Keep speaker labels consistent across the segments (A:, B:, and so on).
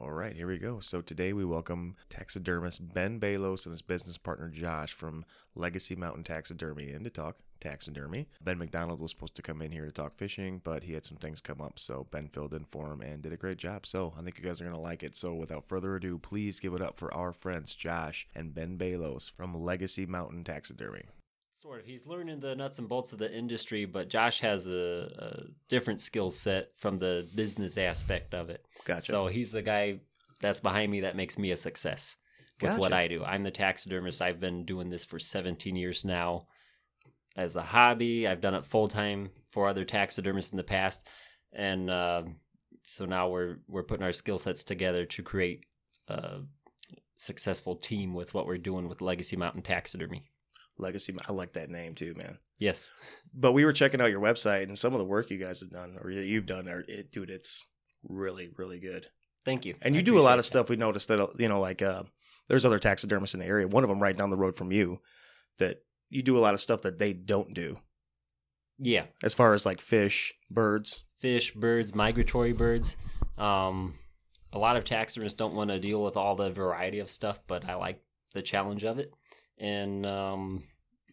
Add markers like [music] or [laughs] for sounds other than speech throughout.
A: All right, here we go. So today we welcome taxidermist Ben Balos and his business partner Josh from Legacy Mountain Taxidermy in to talk taxidermy. Ben McDonald was supposed to come in here to talk fishing, but he had some things come up, so Ben filled in for him and did a great job. So I think you guys are gonna like it. So without further ado, please give it up for our friends Josh and Ben Balos from Legacy Mountain Taxidermy.
B: Sort of. He's learning the nuts and bolts of the industry, but Josh has a, a different skill set from the business aspect of it.
A: Gotcha.
B: So he's the guy that's behind me that makes me a success with what I do. I'm the taxidermist. I've been doing this for 17 years now as a hobby. I've done it full time for other taxidermists in the past, and um so now we're we're putting our skill sets together to create a successful team with what we're doing with Legacy Mountain Taxidermy.
A: Legacy, I like that name too, man.
B: Yes.
A: But we were checking out your website and some of the work you guys have done, or you've done, are, it, dude, it's really, really good.
B: Thank you.
A: And
B: I
A: you do a lot of stuff. We noticed that you know, like uh, there's other taxidermists in the area. One of them right down the road from you, that you do a lot of stuff that they don't do.
B: Yeah.
A: as far as like fish, birds.
B: Fish, birds, migratory birds. Um, a lot of taxidermists don't want to deal with all the variety of stuff, but I like the challenge of it. And um,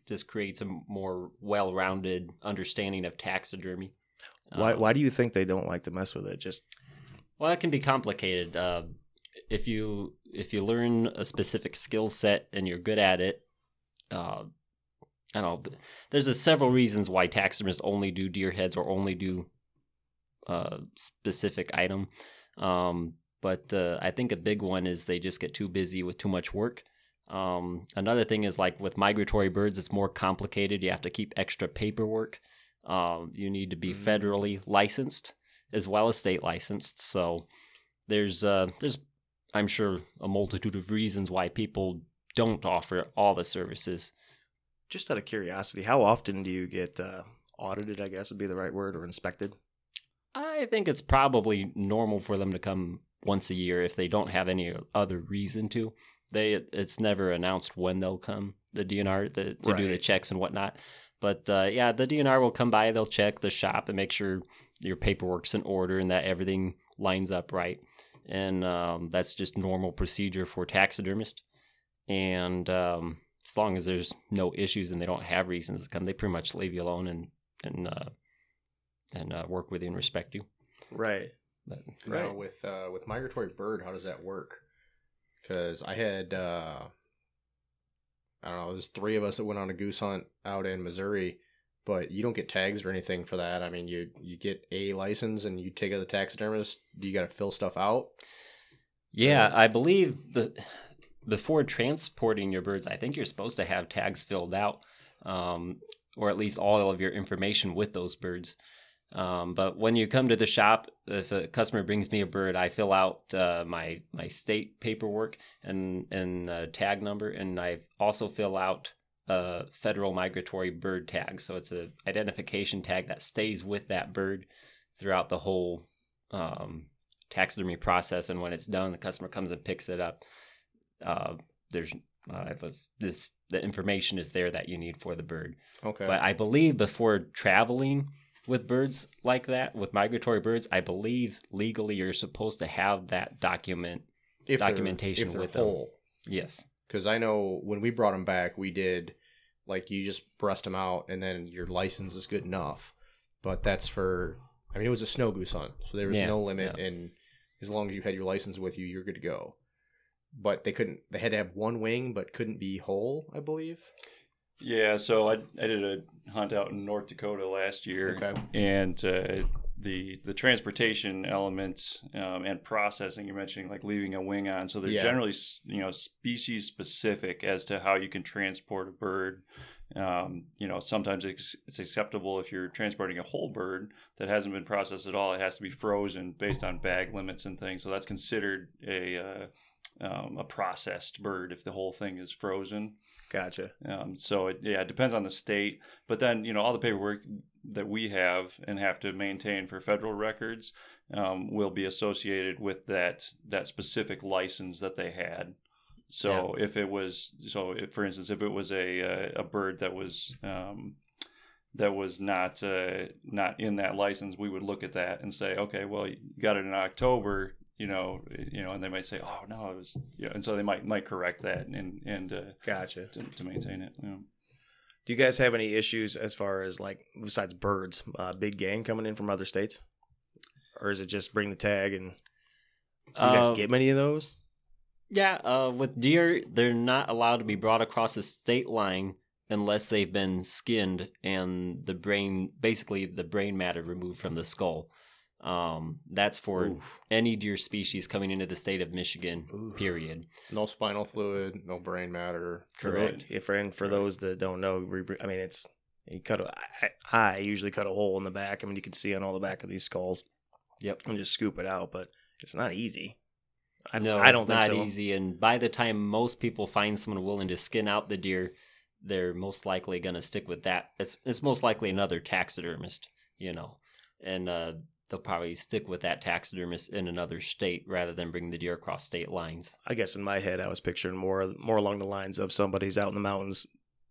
B: this creates a more well rounded understanding of taxidermy.
A: Why?
B: Um,
A: Why do you think they don't like to mess with it? Just
B: Well, it can be complicated. Uh, if you if you learn a specific skill set and you're good at it, uh, I don't know. There's a several reasons why taxidermists only do deer heads or only do a specific item. Um, but uh, I think a big one is they just get too busy with too much work. Um, another thing is like with migratory birds, it's more complicated. You have to keep extra paperwork. Um, you need to be
A: Mm.
B: federally licensed as well as state licensed. So there's uh, there's I'm sure a multitude of reasons why people don't offer all the services.
A: just out of curiosity, how often do you get uh, audited? I guess would be the right word, or inspected.
B: I think it's probably normal for them to come once a year if they don't have any other reason to. They it's never announced when they'll come the DNR the, to do the checks and whatnot. But uh, yeah, the DNR will come by. They'll check the shop and make sure your paperwork's in order and that everything lines up right. And um, that's just normal procedure for taxidermist. And um, as long as there's no issues and they don't have reasons to come, they pretty much leave you alone and and uh, and uh, work with you and respect you.
A: Right.
B: But
C: Now
A: Right.
C: with uh, with migratory bird, how does that work? Because I had uh, I don't know, there's three of us that went on a goose hunt out in Missouri, but you don't get tags or anything for that. I mean, you you get a license and you take it to the taxidermist. Do you got to fill stuff out?
B: yeah, I believe the before transporting your birds, I think you're supposed to have tags filled out, um, or at least all of your information with those birds. Um, but when you come to the shop, if a customer brings me a bird, I fill out uh, my my state paperwork and and uh, tag number, and I also fill out a federal migratory bird tag. So it's a identification tag that stays with that bird throughout the whole um, taxidermy process. And when it's done, the customer comes and picks it up. Uh, there's uh, this the information is there that you need for the bird.
C: Okay.
B: But I believe before traveling with birds like that, with migratory birds, I believe legally you're supposed to have that document.
C: if they're-
B: documentation
C: if they're
B: with them. Yes.
C: Because I know when we brought them back, we did like you just breast them out, and then your license is good enough. But that's for, I mean, it was a snow goose hunt, so there was
B: Yeah,
C: no limit,
B: yeah.
C: and as long as you had your license with you, you're good to go. But they couldn't. They had to have one wing, but couldn't be whole. I believe.
D: Yeah, so I, I did a hunt out in North Dakota last year,
C: Okay.
D: and uh, the the transportation elements um, and processing you're mentioning, like leaving a wing on, so they're
C: Yeah.
D: generally you know species specific as to how you can transport a bird. Um, you know, sometimes it's, it's acceptable if you're transporting a whole bird that hasn't been processed at all. It has to be frozen based on bag limits and things. So that's considered a uh, um, a processed bird if the whole thing is frozen.
A: Gotcha.
D: Um, so it, yeah, it depends on the state. But then you know all the paperwork that we have and have to maintain for federal records um, will be associated with that that specific license that they had. So if it was so, if, for instance, if it was a a, a bird that was um, that was not uh, not in that license, we would look at that and say, okay, well, you got it in October. You know, you know, and they might say, "Oh no, it was," yeah, and so they might might correct that and and uh,
A: Gotcha.
D: to, to maintain it. You know.
A: Do you guys have any issues as far as like besides birds, uh, big game coming in from other states, or is it just bring the tag and do you guys
B: Uh,
A: get many of those?
B: Yeah, uh, with deer, they're not allowed to be brought across the state line unless they've been skinned and the brain, basically the brain matter removed from the skull. Um, that's for
A: Oof.
B: any deer species coming into the state of Michigan.
A: Oof.
B: Period.
C: No spinal fluid, no brain matter.
B: Correct.
A: If and for those that don't know, I mean it's you cut. A, I, I usually cut a hole in the back. I mean you can see on all the back of these skulls.
B: Yep.
A: And just scoop it out, but it's not easy. I,
B: no,
A: I don't
B: it's not
A: think so.
B: easy. And by the time most people find someone willing to skin out the deer, they're most likely going to stick with that. It's it's most likely another taxidermist, you know, and uh, they'll probably stick with that taxidermist in another state rather than bring the deer across state lines.
A: I guess in my head I was picturing more more along the lines of somebody's out in the mountains,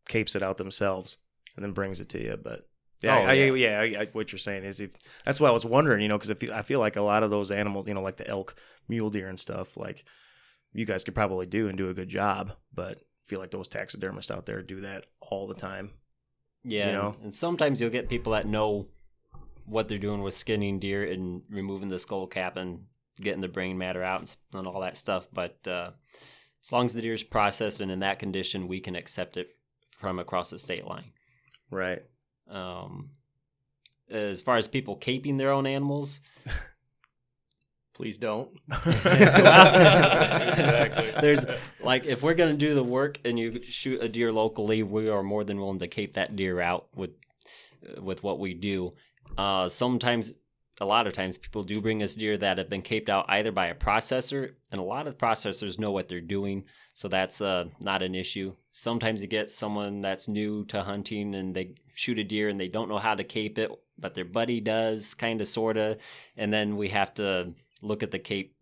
A: capes it out themselves, and then brings it to you. But yeah,
B: Oh,
A: I,
B: yeah.
A: yeah, I, what you're saying is if that's what I was wondering, you know, because I feel, I feel like a lot of those animals, you know, like the elk, mule deer, and stuff, like you guys could probably do and do a good job, but I feel like those taxidermists out there do that all the time.
B: Yeah,
A: You know?
B: and, sometimes you'll get people that know what they're doing with skinning deer and removing the skull cap and getting the brain matter out and, and all that stuff. But uh, as long as the deer's processed and in that condition, we can accept it from across the state line.
A: Right.
B: Um, as far as people caping their own animals, [laughs]
C: Please don't. [laughs]
D: Exactly.
B: There's like if we're gonna do the work and you shoot a deer locally, we are more than willing to cape that deer out with with what we do. Uh, sometimes, a lot of times, people do bring us deer that have been caped out either by a processor, and a lot of processors know what they're doing, so that's uh, not an issue. Sometimes you get someone that's new to hunting and they shoot a deer and they don't know how to cape it, but their buddy does, kind of, sorta, and then we have to look at the cape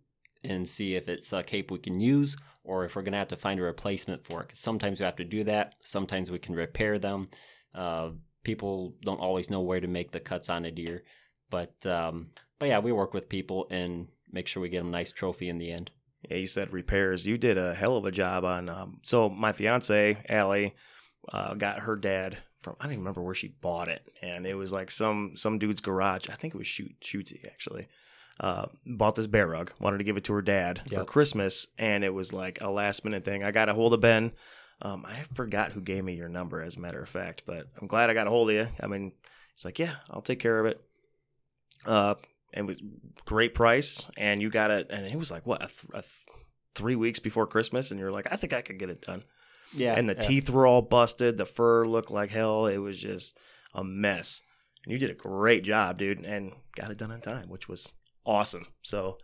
B: and see if it's a cape we can use or if we're going to have to find a replacement for it. 'Cause sometimes we have to do that. Sometimes we can repair them. Uh, people don't always know where to make the cuts on a deer, but um, but yeah, we work with people and make sure we get them a nice trophy in the end.
A: Yeah, you said repairs. You did a hell of a job on. Um, so my fiance Allie uh, got her dad from. I don't even remember where she bought it, and it was like some some dude's garage. I think it was Shoot Shootsy actually. Uh, bought this bear rug. Wanted to give it to her dad for Christmas, and it was like a last minute thing. I got a hold of Ben. Um, I forgot who gave me your number, as a matter of fact, but I'm glad I got a hold of you. I mean, he's like, yeah, I'll take care of it. Uh, it was great price, and you got it, and it was like what a, th- a th- three weeks before Christmas, and you're like, I think I could get it done.
B: Yeah,
A: and the
B: yeah.
A: teeth were all busted, the fur looked like hell. It was just a mess, and you did a great job, dude, and got it done on time, which was awesome. So,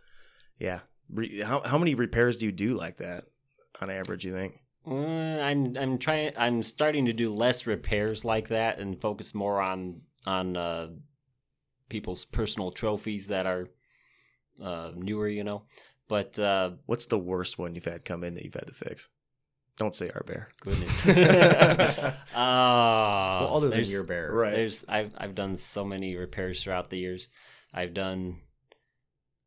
A: yeah, Re- how how many repairs do you do like that on average? You think?
B: Uh, I'm I'm trying. I'm starting to do less repairs like that and focus more on on uh, people's personal trophies that are uh, newer. You know, but uh,
A: What's the worst one you've had come in that you've had to fix? Don't say our bear.
B: goodness. uh, [laughs] [laughs]
C: well, other than your bear,
A: Right.
B: There's I've I've done so many repairs throughout the years. I've done.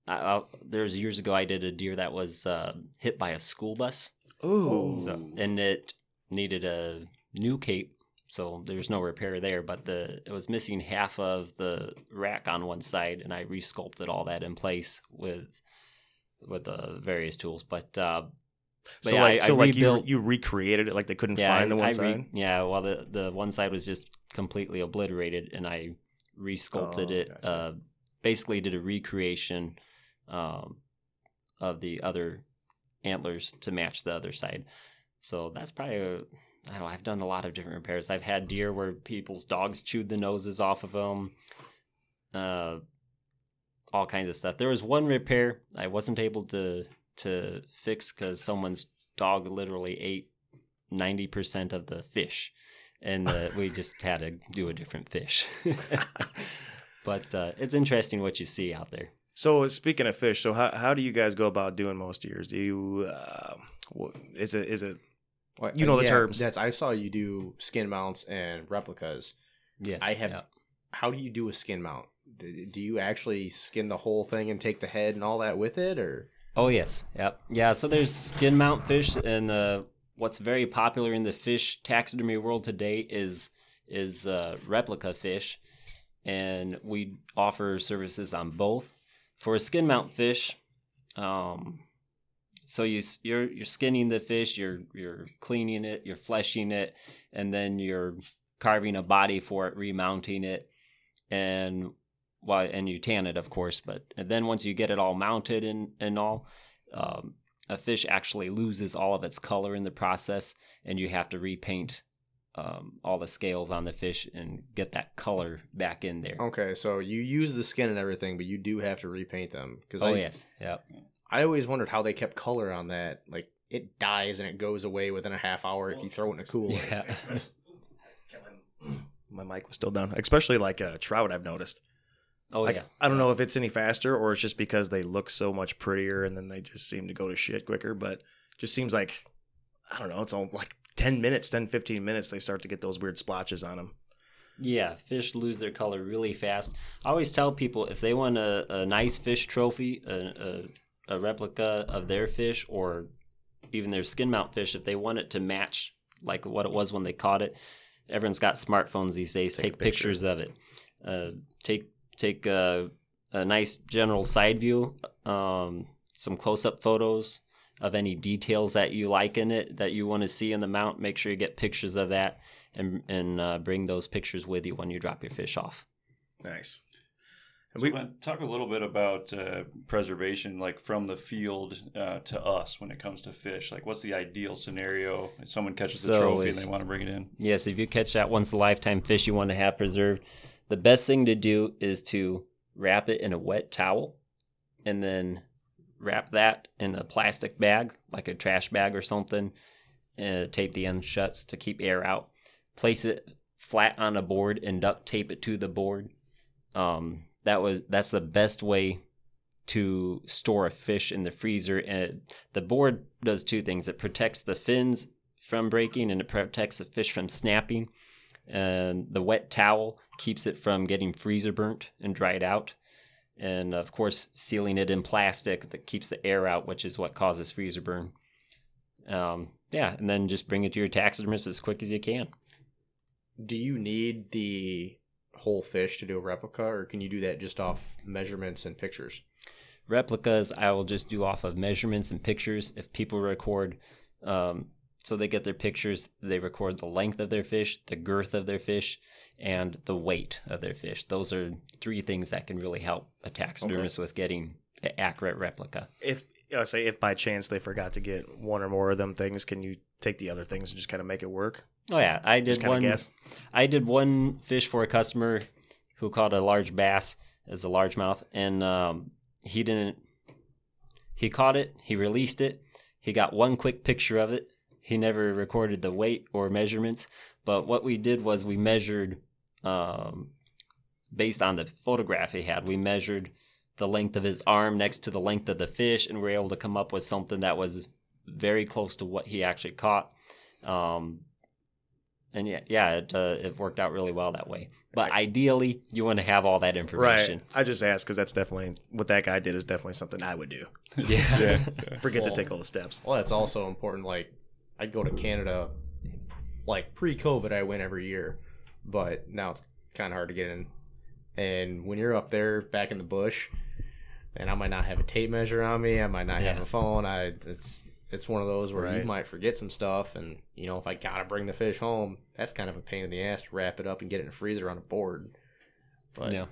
B: I, I, there's years ago I did a deer that was uh, hit by a school bus.
A: Ooh,
B: So, and it needed a new cape, so there's no repair there. But the it was missing half of the rack on one side, and I resculpted all that in place with with uh, various tools. But, uh, but
A: so
B: yeah,
A: like
B: I,
A: so
B: I
A: like
B: rebuilt,
A: you you recreated it like they couldn't
B: yeah,
A: find the one
B: re-
A: side.
B: yeah, well the the one side was just completely obliterated, and I resculpted
A: Oh,
B: it.
A: gotcha.
B: Uh, basically, did a recreation um, of the other antlers to match the other side. So that's probably a, I don't know. I've done a lot of different repairs. I've had deer where people's dogs chewed the noses off of them. Uh, all kinds of stuff. There was one repair I wasn't able to to fix because someone's dog literally ate ninety percent of the fish, and uh, we [laughs] just had to do a different fish. [laughs] but uh, it's interesting what you see out there.
A: So speaking of fish, so how how do you guys go about doing most of yours? Do you uh, is it is it
C: What-
A: You know the
C: yeah,
A: terms.
C: That's I saw you do skin mounts and replicas.
B: Yes,
C: I have.
B: yeah.
C: How do you do a skin mount? do you actually skin the whole thing and take the head and all that with it, or?
B: Oh yes, yep, yeah. So there's skin mount fish, and uh, what's very popular in the fish taxidermy world today is is uh, replica fish, and we offer services on both. For a skin mount fish, um, so you you're you're skinning the fish, you're you're cleaning it, you're fleshing it, and then you're carving a body for it, remounting it, and why and you tan it, of course. But then once you get it all mounted and and all, um, a fish actually loses all of its color in the process, and you have to repaint um, all the scales on the fish and get that color back in there.
C: Okay, so you use the skin and everything, but you do have to repaint them because
B: Oh
C: I,
B: yes, yep.
C: I always wondered how they kept color on that. Like it dies and it goes away within a half hour if you throw it in a cooler.
B: Yeah.
A: My mic was still down, especially like a trout. I've noticed.
B: Oh
A: Like,
B: yeah.
A: I don't know if it's any faster or it's just because they look so much prettier and then they just seem to go to shit quicker. But it just seems like I don't know. It's all like ten minutes, 10, 15 minutes. They start to get those weird splotches on them.
B: Yeah, fish lose their color really fast. I always tell people if they want a, a nice fish trophy, a, a, a replica of their fish, or even their skin mount fish, if they want it to match like what it was when they caught it, everyone's got smartphones these days.
A: Take
B: Take,
A: picture.
B: pictures of it. Uh, take take a, a nice general side view, um, some close up photos of any details that you like in it that you want to see in the mount. Make sure you get pictures of that and and uh, bring those pictures with you when you drop your fish off.
A: Nice. And
D: So
A: we,
D: Glenn, talk a little bit about uh, preservation, like from the field uh, to us when it comes to fish. Like, what's the ideal scenario? If someone catches the
B: So
D: trophy
B: if-
D: and they want to bring it in,
B: Yes, if you catch that once in a lifetime fish you want to have preserved, the best thing to do is to wrap it in a wet towel and then wrap that in a plastic bag, like a trash bag or something, tape the end shut to keep air out. Place it flat on a board and duct tape it to the board. Um, that was that's the best way to store a fish in the freezer. And the board does two things: it protects the fins from breaking and it protects the fish from snapping. And the wet towel keeps it from getting freezer burnt and dried out. And of course, sealing it in plastic that keeps the air out, which is what causes freezer burn. Um, yeah, and then just bring it to your taxidermist as quick as you can.
C: Do you need the whole fish to do a replica, or can you do that just off measurements and pictures?
B: replicas i will just do off of measurements and pictures if people record um, so they get their pictures they record the length of their fish the girth of their fish and the weight of their fish those are three things that can really help a taxidermist with getting an accurate replica
A: if I say if by chance they forgot to get one or more of them things, can you take the other things and just kind of make it work?
B: oh yeah i did one
A: guess.
B: I did one fish for a customer who caught a large bass as a largemouth, and um, he didn't. He caught it. He released it. He got one quick picture of it. He never recorded the weight or measurements. But what we did was we measured, um, based on the photograph he had, we measured the length of his arm next to the length of the fish, and we were able to come up with something that was very close to what he actually caught. Um, and yeah, yeah, it uh, it worked out really well that way. But ideally, you want to have all that information.
A: Right. I just asked because that's definitely what that guy did is definitely something I would do.
B: Yeah. [laughs] [laughs]
A: Forget
C: Well-
A: to take all the steps.
C: Well, that's also important. Like, I'd go to Canada, like pre-COVID, I went every year, but now it's kind of hard to get in. And when you're up there back in the bush, and I might not have a tape measure on me, I might not have a phone. I it's it's one of those where
A: Right.
C: you might forget some stuff, and you know if I gotta bring the fish home, that's kind of a pain in the ass to wrap it up and get it in a freezer on a board. But
B: yeah.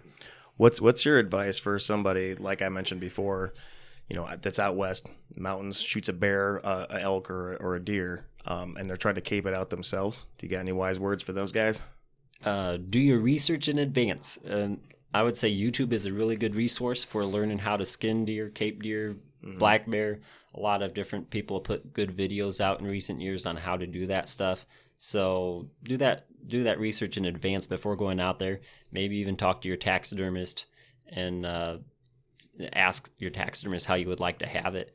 A: What's what's your advice for somebody like I mentioned before, you know, that's out west, mountains, shoots a bear, uh, a elk, or or a deer, um, and they're trying to cape it out themselves? Do you got any wise words for those guys?
B: uh, do your research in advance. And I would say YouTube is a really good resource for learning how to skin deer, cape deer,
A: Mm-hmm.
B: black bear. A lot of different people have put good videos out in recent years on how to do that stuff. So do that do that research in advance before going out there. Maybe even talk to your taxidermist and uh, ask your taxidermist how you would like to have it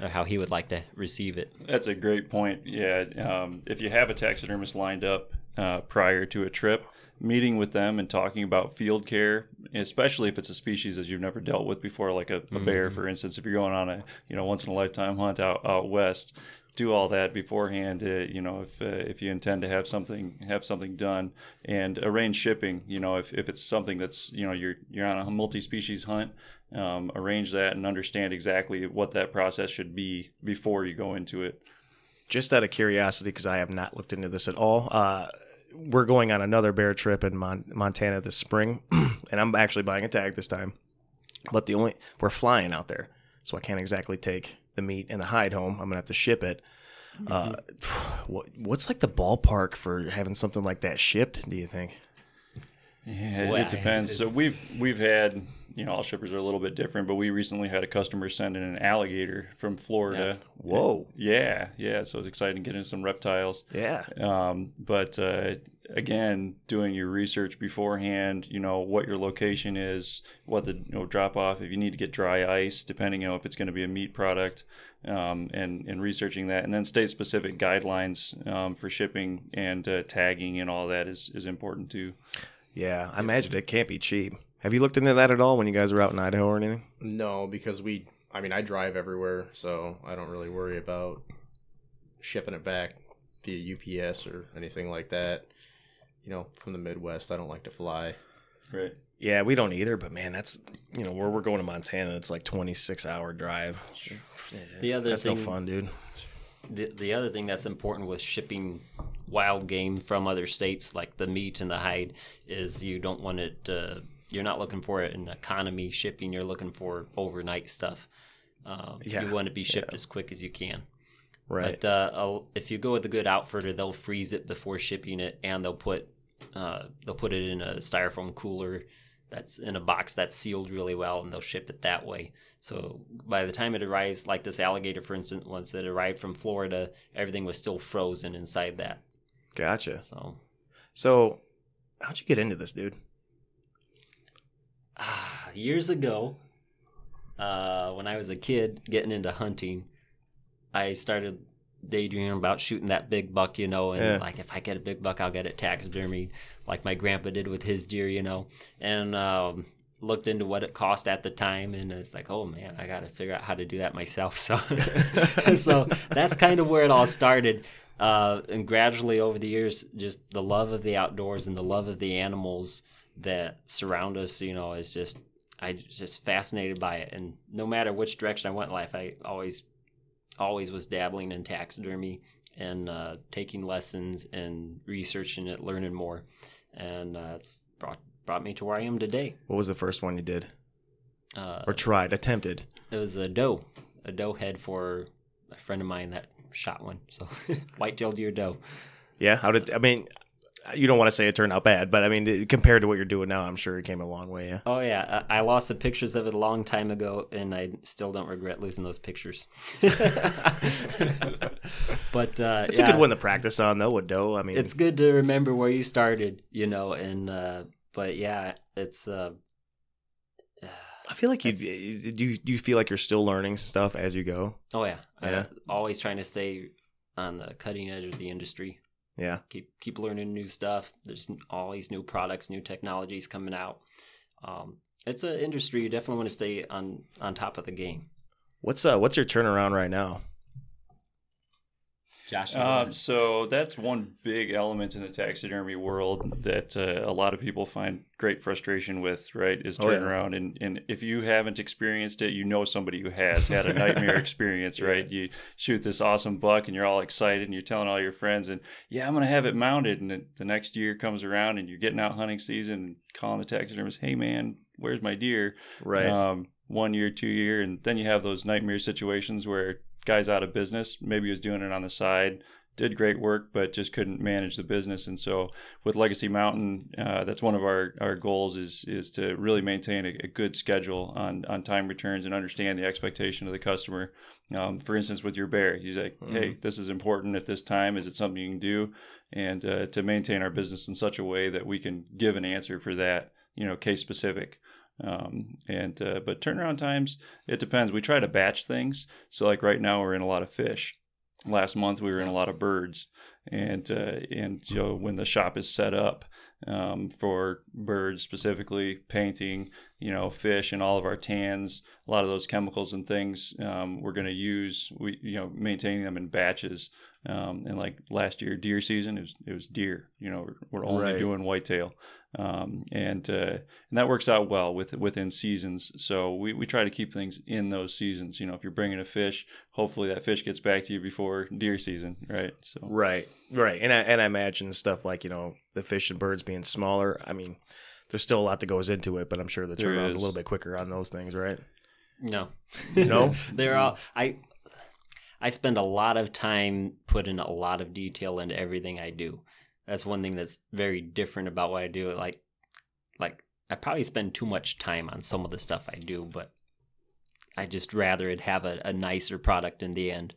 B: how he would like to receive it.
D: That's a great point. Yeah, um, if you have a taxidermist lined up uh, prior to a trip, meeting with them and talking about field care, especially if it's a species that you've never dealt with before, like a, a bear, for instance. If you're going on a you know once in a lifetime hunt out out west, do all that beforehand. Uh, you know, if uh, if you intend to have something have something done and arrange shipping. You know, if, if it's something that's you know you're you're on a multi-species hunt, um, arrange that and understand exactly what that process should be before you go into it.
A: Just out of curiosity, because I have not looked into this at all, uh, we're going on another bear trip in Mon- Montana this spring, [clears throat] and I'm actually buying a tag this time. But the only we're flying out there, so I can't exactly take the meat and the hide home. I'm gonna have to ship it. Uh, [sighs] what, what's like the ballpark for having something like that shipped? Do you think?
D: Yeah,
B: Well,
D: it depends. So [laughs] we've we've had you know all shippers are a little bit different, but we recently had a customer send in an alligator from Florida.
A: Whoa.
D: Yeah, yeah. So it's exciting getting some reptiles.
A: Yeah.
D: Um, but uh, again, doing your research beforehand, you know what your location is, what the you know, drop off. If you need to get dry ice, depending know if it's going to be a meat product, um, and and researching that, and then state specific guidelines um, for shipping and uh, tagging and all that is is important too.
A: Yeah, I imagine it can't be cheap. Have you looked into that at all when you guys are out in Idaho or anything?
C: No, because we. I mean, I drive everywhere, so I don't really worry about shipping it back via UPS or anything like that. You know, from the Midwest, I don't like to fly.
D: Right.
A: Yeah, we don't either. But man, that's you know where we're going to Montana. It's like 26 hour drive.
B: The other
A: that's no
B: thing-
A: fun, dude.
B: The, the other thing that's important with shipping wild game from other states, like the meat and the hide, is you don't want it. Uh, you're not looking for it in economy shipping. You're looking for overnight stuff. Um,
A: Yeah,
B: You want to be shipped
A: yeah.
B: as quick as you can.
A: Right.
B: But uh, if you go with a good outfitter, they'll freeze it before shipping it, and they'll put uh, they'll put it in a styrofoam cooler that's in a box that's sealed really well, and they'll ship it that way. So by the time it arrives, like this alligator, for instance, once it arrived from Florida, everything was still frozen inside that.
A: gotcha.
B: So
A: So, how'd you get into this, dude?
B: Ah, years ago, uh, when I was a kid getting into hunting, I started daydreaming about shooting that big buck, you know, and
A: Yeah.
B: like if I get a big buck, I'll get it taxidermied, like my grandpa did with his deer, you know, and um, looked into what it cost at the time, and it's like, oh man, I got to figure out how to do that myself. [laughs] So, [laughs] so that's kind of where it all started. Uh, and gradually over the years, just the love of the outdoors and the love of the animals that surround us, you know, is just I just fascinated by it. And no matter which direction I went in life, I always always was dabbling in taxidermy and uh, taking lessons and researching it, learning more, and uh, it's brought brought me to where I am today.
A: What was the first one you did
B: Uh,
A: or tried, attempted?
B: it was a doe, a doe head for a friend of mine that shot one. So [laughs] white-tailed deer doe.
A: Yeah. How did I mean? You don't want to say it turned out bad, but I mean, compared to what you're doing now, I'm sure it came a long way. Yeah.
B: Oh yeah, I I lost the pictures of it a long time ago, and I still don't regret losing those pictures. [laughs] but uh,
A: It's
B: yeah,
A: a good one to practice on, though. With doe, I mean,
B: It's good to remember where you started, you know, and uh, but yeah, it's. Uh,
A: I feel like you do. You, do you feel like you're still learning stuff as you go?
B: oh yeah,
A: Yeah.
B: Uh, always trying to stay on the cutting edge of the industry.
A: Yeah.
B: keep keep learning new stuff. There's always new products, new technologies coming out. Um, it's an industry you definitely want to stay on on top of the game.
A: What's uh What's your turnaround right now?
B: Josh,
D: Um, so that's one big element in the taxidermy world that uh, a lot of people find great frustration with, right? Is
A: Oh, yeah.
D: turnaround, and and if you haven't experienced it, you know somebody who has had a nightmare [laughs] experience, right? You shoot this awesome buck, and you're all excited, and you're telling all your friends, and yeah, I'm gonna have it mounted, and the next year comes around, and you're getting out hunting season, and calling the taxidermist, hey man, where's my deer?
A: Right.
D: um, one year, two year, and then you have those nightmare situations where guys out of business, maybe he was doing it on the side, did great work, but just couldn't manage the business. And so with Legacy Mountain, uh, that's one of our, our goals is is to really maintain a, a good schedule on on time returns and understand the expectation of the customer. Um, for instance, with your bear, he's like, hey, this is important at this time. Is it something you can do? And uh, to maintain our business in such a way that we can give an answer for that, you know, case specific. Um, and uh, but turnaround times it depends. We try to batch things. So like right now we're in a lot of fish. Last month we were in a lot of birds, and uh, and you know when the shop is set up, um, for birds specifically, painting, you know, fish and all of our tans, a lot of those chemicals and things um, we're going to use, we, you know, maintaining them in batches. Um, and like last year, deer season, it was, it was deer, you know, we're, we're only
A: Right.
D: doing whitetail. Um, and, uh, and that works out well with within seasons. So we, we try to keep things in those seasons. You know, if you're bringing a fish, hopefully that fish gets back to you before deer season, right? So
A: Right, right, and I and I imagine stuff like you know the fish and birds being smaller. I mean, there's still a lot that goes into it, but I'm sure the
D: There
A: turnaround's a little bit quicker on those things, right?
B: No.
A: No? [laughs]
B: They're all I I spend a lot of time putting a lot of detail into everything I do. That's one thing that's very different about what I do. Like like I probably spend too much time on some of the stuff I do, but I just rather it have a, a nicer product in the end.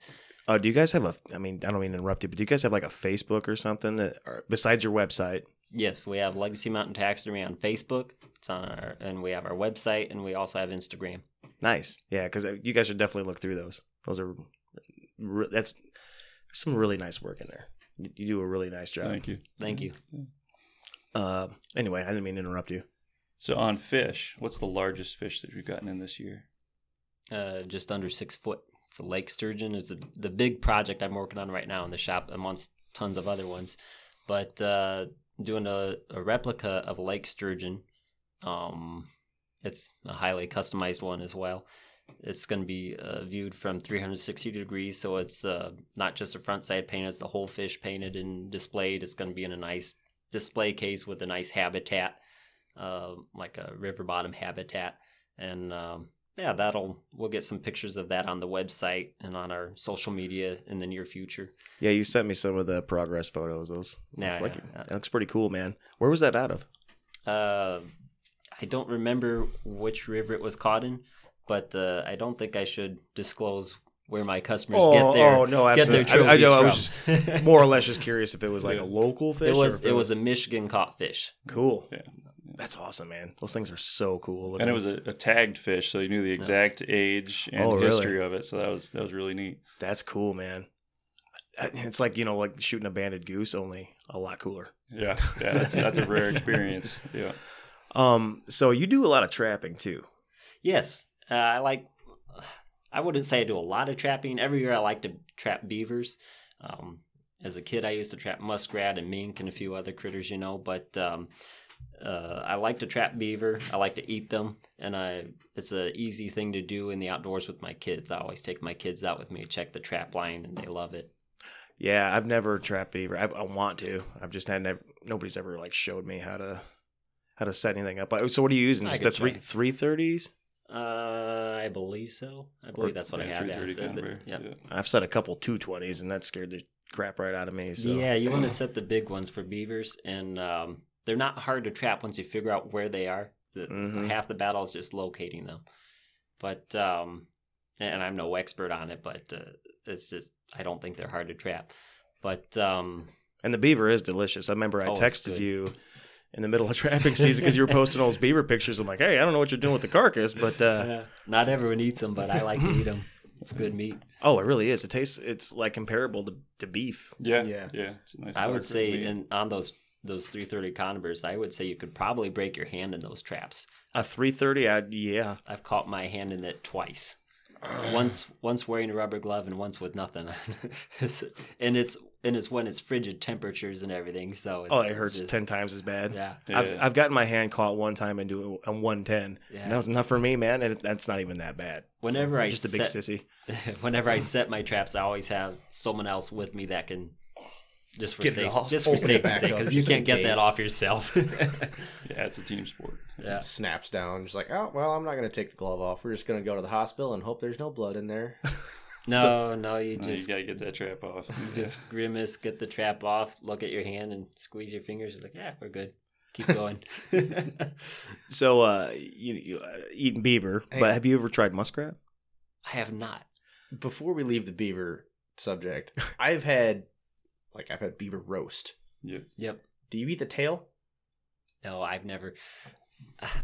A: Uh, do you guys have a? I mean, I don't mean to interrupt you, but do you guys have like a Facebook or something that, or, besides your website?
B: Yes, we have Legacy Mountain Taxidermy on Facebook. It's on our and we have our website and we also have Instagram.
A: Nice, yeah, because you guys should definitely look through those. Those are re- that's some really nice work in there. You- You do a really nice job.
D: thank you.
B: Thank you.
A: Uh, anyway, I didn't mean to interrupt you.
D: So on fish, what's the largest fish that you've gotten in this year?
B: uh, just under six foot. It's a lake sturgeon. It's a, the big project I'm working on right now in the shop, amongst tons of other ones. But uh, doing a, a replica of a lake sturgeon. Um, it's a highly customized one as well. It's going to be uh, viewed from 360 degrees, so it's uh, not just the front side painted; it's the whole fish painted and displayed. It's going to be in a nice display case with a nice habitat, uh, like a river bottom habitat, and um, yeah, that'll we'll get some pictures of that on the website and on our social media in the near future.
A: Yeah, you sent me some of the progress photos. Those
B: Yeah,
A: looks like
B: yeah,
A: that looks pretty cool, man. Where was that out of?
B: Uh, I don't remember which river it was caught in, but uh, I don't think I should disclose where my customers get their
A: oh no,
B: get their
A: absolutely. I, I,
B: trophies
A: know, I was just more or less just [laughs] curious if it was like
D: Yeah.
A: a local fish.
B: it was
A: if
B: it was a Michigan caught fish.
A: cool.
D: Yeah.
A: That's awesome, man. Those things are so cool.
D: And it was a, a tagged fish, so you knew the exact age and
A: Oh, really?
D: history of it. So that was that was really neat.
A: That's cool, man. It's like you know, like shooting a banded goose, only a lot cooler.
D: Yeah, yeah, that's that's a rare experience. [laughs] Yeah,
A: Um, so you do a lot of trapping too.
B: Yes, uh, I like. [sighs] I wouldn't say I do a lot of trapping. Every year I like to trap beavers. Um, as a kid, I used to trap muskrat and mink and a few other critters, you know. But um, uh, I like to trap beaver. I like to eat them, and I it's an easy thing to do in the outdoors with my kids. I always take my kids out with me, to check the trap line, and they love it.
A: Yeah, I've never trapped beaver. I, I want to. I've just had never. Nobody's ever like showed me how to how to set anything up. So what are you using? Just the three three thirties?
B: Uh, I believe so. I believe that's what I
D: Yeah,
B: have. Yeah, The- the- yeah.
D: Yeah.
A: I've set a couple two twenties, and that scared the crap right out of me. So
B: Yeah, you want [clears throat] to set the big ones for beavers, and um, they're not hard to trap once you figure out where they are. The,
A: Mhm.
B: Half the battle is just locating them. But um, and I'm no expert on it, but uh, it's just I don't think they're hard to trap. But um,
A: And the beaver is delicious. I remember I
B: Oh,
A: texted you in the middle of trapping season because you were posting all those beaver pictures. I'm like, hey, I don't know what you're doing with the carcass, but uh,
B: not everyone eats them, but I like to eat them. It's good meat.
A: oh, it really is. It tastes. It's like comparable to, to beef.
D: yeah,
C: Yeah.
D: yeah. It's a nice
B: I would say,
D: meat.
B: in on those those 330 Conibears, I would say you could probably break your hand in those traps.
A: A 330, I yeah.
B: I've caught my hand in it twice. once once wearing a rubber glove and once with nothing. [laughs] And it's and it's when it's frigid temperatures and everything. So it's,
A: Oh, it hurts
B: just-
A: ten times as bad.
B: Yeah,
D: Yeah.
A: I've I've gotten my hand caught one time into a, a 110.
B: Yeah.
A: And that was enough for me, man. And that's not even that bad.
B: Whenever
A: I'm
B: I
A: just a big
B: set-
A: sissy. [laughs]
B: whenever I set my traps, I always have someone else with me that can just for
C: Get it
B: safe,
C: off,
B: just for
C: open it
B: safety's sake, because you can't get that off yourself. [laughs]
D: yeah, it's a team sport.
B: yeah.
C: Snaps down, just like, oh well, I'm not gonna take the glove off. We're just gonna go to the hospital and hope there's no blood in there. [laughs]
B: No, no, you
D: No,
B: just
D: you gotta get that trap off.
B: you just grimace, get the trap off, look at your hand, and squeeze your fingers. It's like, yeah, we're good. Keep going. [laughs] [laughs]
A: So uh, you, you uh, eating beaver,
C: Hey.
A: but have you ever tried muskrat?
B: I have not.
C: Before we leave the beaver subject, [laughs] I've had like I've had beaver roast.
D: yeah.
B: Yep.
C: Do you eat the tail?
B: No, I've never.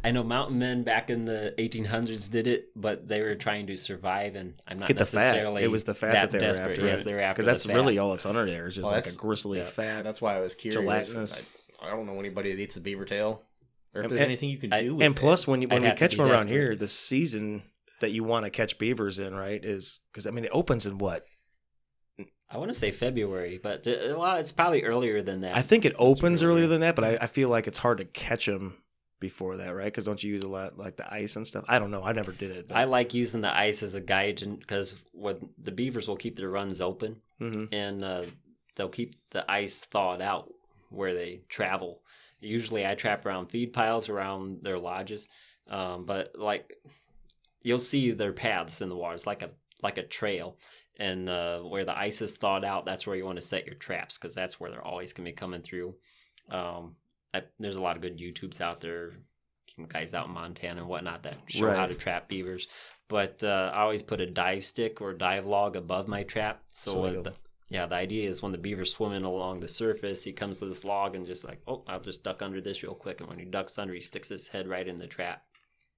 B: I know mountain men back in the 1800s did it, but they were trying to survive, and I'm not
A: Get the fat.
B: necessarily.
A: It was the fat that they were
B: desperate.
A: after,
B: Yes, they were after
A: Because that's
B: the fat.
A: really all that's under there is just
C: Well,
A: like a
C: that's-
A: gristly
B: yeah.
A: fat.
C: That's why I was curious.
A: Gelatinous.
C: I- I don't know anybody that eats the beaver tail, or if
A: And-
C: there's
A: and-
C: anything you can
B: I-
C: do. With
A: and plus, when you when
B: I'd
A: we catch them around
B: desperate.
A: here, the season that you want to catch beavers in, right, is because I mean it opens in what?
B: I want to say February, but uh, well, it's probably earlier than that.
A: I think it opens earlier than that, but I, I feel like it's hard to catch them before that, right? Because don't you use a lot like the ice and stuff? I don't know. I never did it. But,
B: I like using the ice as a guide because what the beavers will keep their runs open
A: Mhm.
B: and uh, they'll keep the ice thawed out where they travel. Usually, I trap around feed piles around their lodges, um, but like you'll see their paths in the water. It's like a like a trail, and uh, where the ice is thawed out, that's where you want to set your traps because that's where they're always gonna be coming through. Um, I, there's a lot of good YouTubes out there, some guys out in Montana and whatnot that show how to trap beavers. But uh, I always put a dive stick or dive log above my trap, so,
A: So,
B: the, yeah, the idea is when the beaver's swimming along the surface, he comes to this log and just like, oh, I'll just duck under this real quick. And when he ducks under, he sticks his head right in the trap.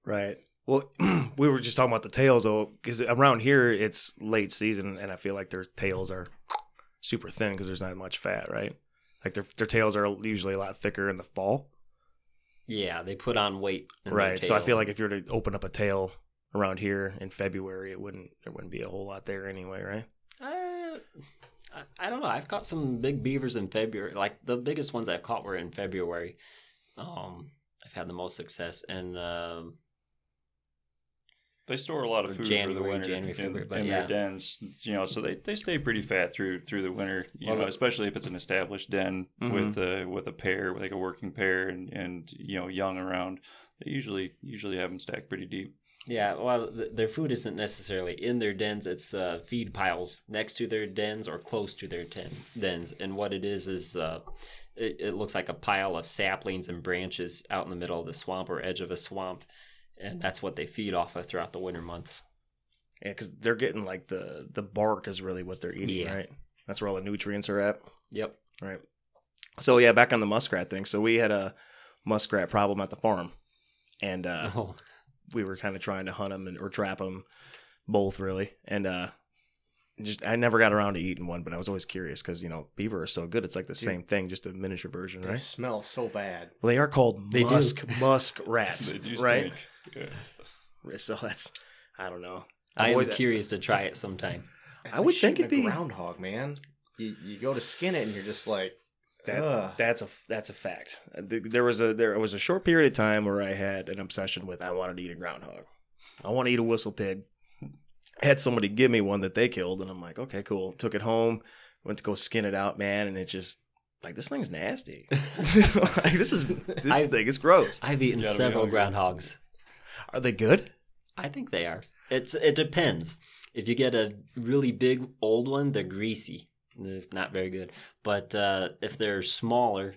A: Right. Well, [clears throat] we were just talking about the tails though, because around here it's late season, and I feel like their tails are super thin because there's not much fat, right? Like their their tails are usually a lot thicker in the fall,
B: Yeah, they put on weight.
A: right? So I feel like if you were to open up a tail around here in February, it wouldn't there wouldn't be a whole lot there anyway, right?
B: Uh, I, I don't know. I've caught some big beavers in February. Like the biggest ones I've caught were in February. Um, I've had the most success, and um,
D: They store a lot of food for the winter
B: January,
D: in,
B: February, but
D: in
B: yeah.
D: their dens. You know, so they, they stay pretty fat through through the winter. You
B: Well,
D: know, especially if it's an established den
A: Mhm.
D: with a with a pair, like a working pair, and and you know young around. They usually usually have them stacked pretty deep.
B: yeah, well, th- their food isn't necessarily in their dens. It's uh, feed piles next to their dens or close to their ten, dens. And what it is is uh, it, it looks like a pile of saplings and branches out in the middle of the swamp or edge of a swamp, and that's what they feed off of throughout the winter months.
A: Yeah, because they're getting like the the bark is really what they're eating,
B: Yeah.
A: right? That's where all the nutrients are at.
B: Yep.
A: Right. So yeah, back on the muskrat thing. So we had a muskrat problem at the farm, and uh,
B: Oh.
A: we were kind of trying to hunt them and or trap them, both really. And uh, just I never got around to eating one, but I was always curious because you know beaver are so good. It's like the
C: Dude.
A: same thing, just a miniature version,
C: They
A: right?
C: smell so bad.
A: Well, they are called
B: They do.
A: musk musk rats, [laughs]
D: They do
A: right?
D: stink. Yeah. [laughs]
A: So that's I don't know.
B: I
A: I've
B: am
A: always-
B: curious to try it sometime.
C: It's
A: I would think it'd
C: a
A: be-
C: groundhog, man. You you go to skin it and you're just like,
A: That
C: ugh.
A: that's a that's a fact. There was a there was a short period of time where I had an obsession with I wanted to eat a groundhog. I want to eat a whistle pig. I had somebody give me one that they killed, and I'm like, okay, cool. Took it home, went to go skin it out, man, and it just like this thing's nasty. [laughs] [laughs] like, this is this
B: I-
A: thing is gross.
B: I've eaten
D: You gotta be
B: several groundhogs.
A: Are they good?
B: I think they are. It's it depends. If you get a really big old one, they're greasy. It's not very good. But uh, if they're smaller,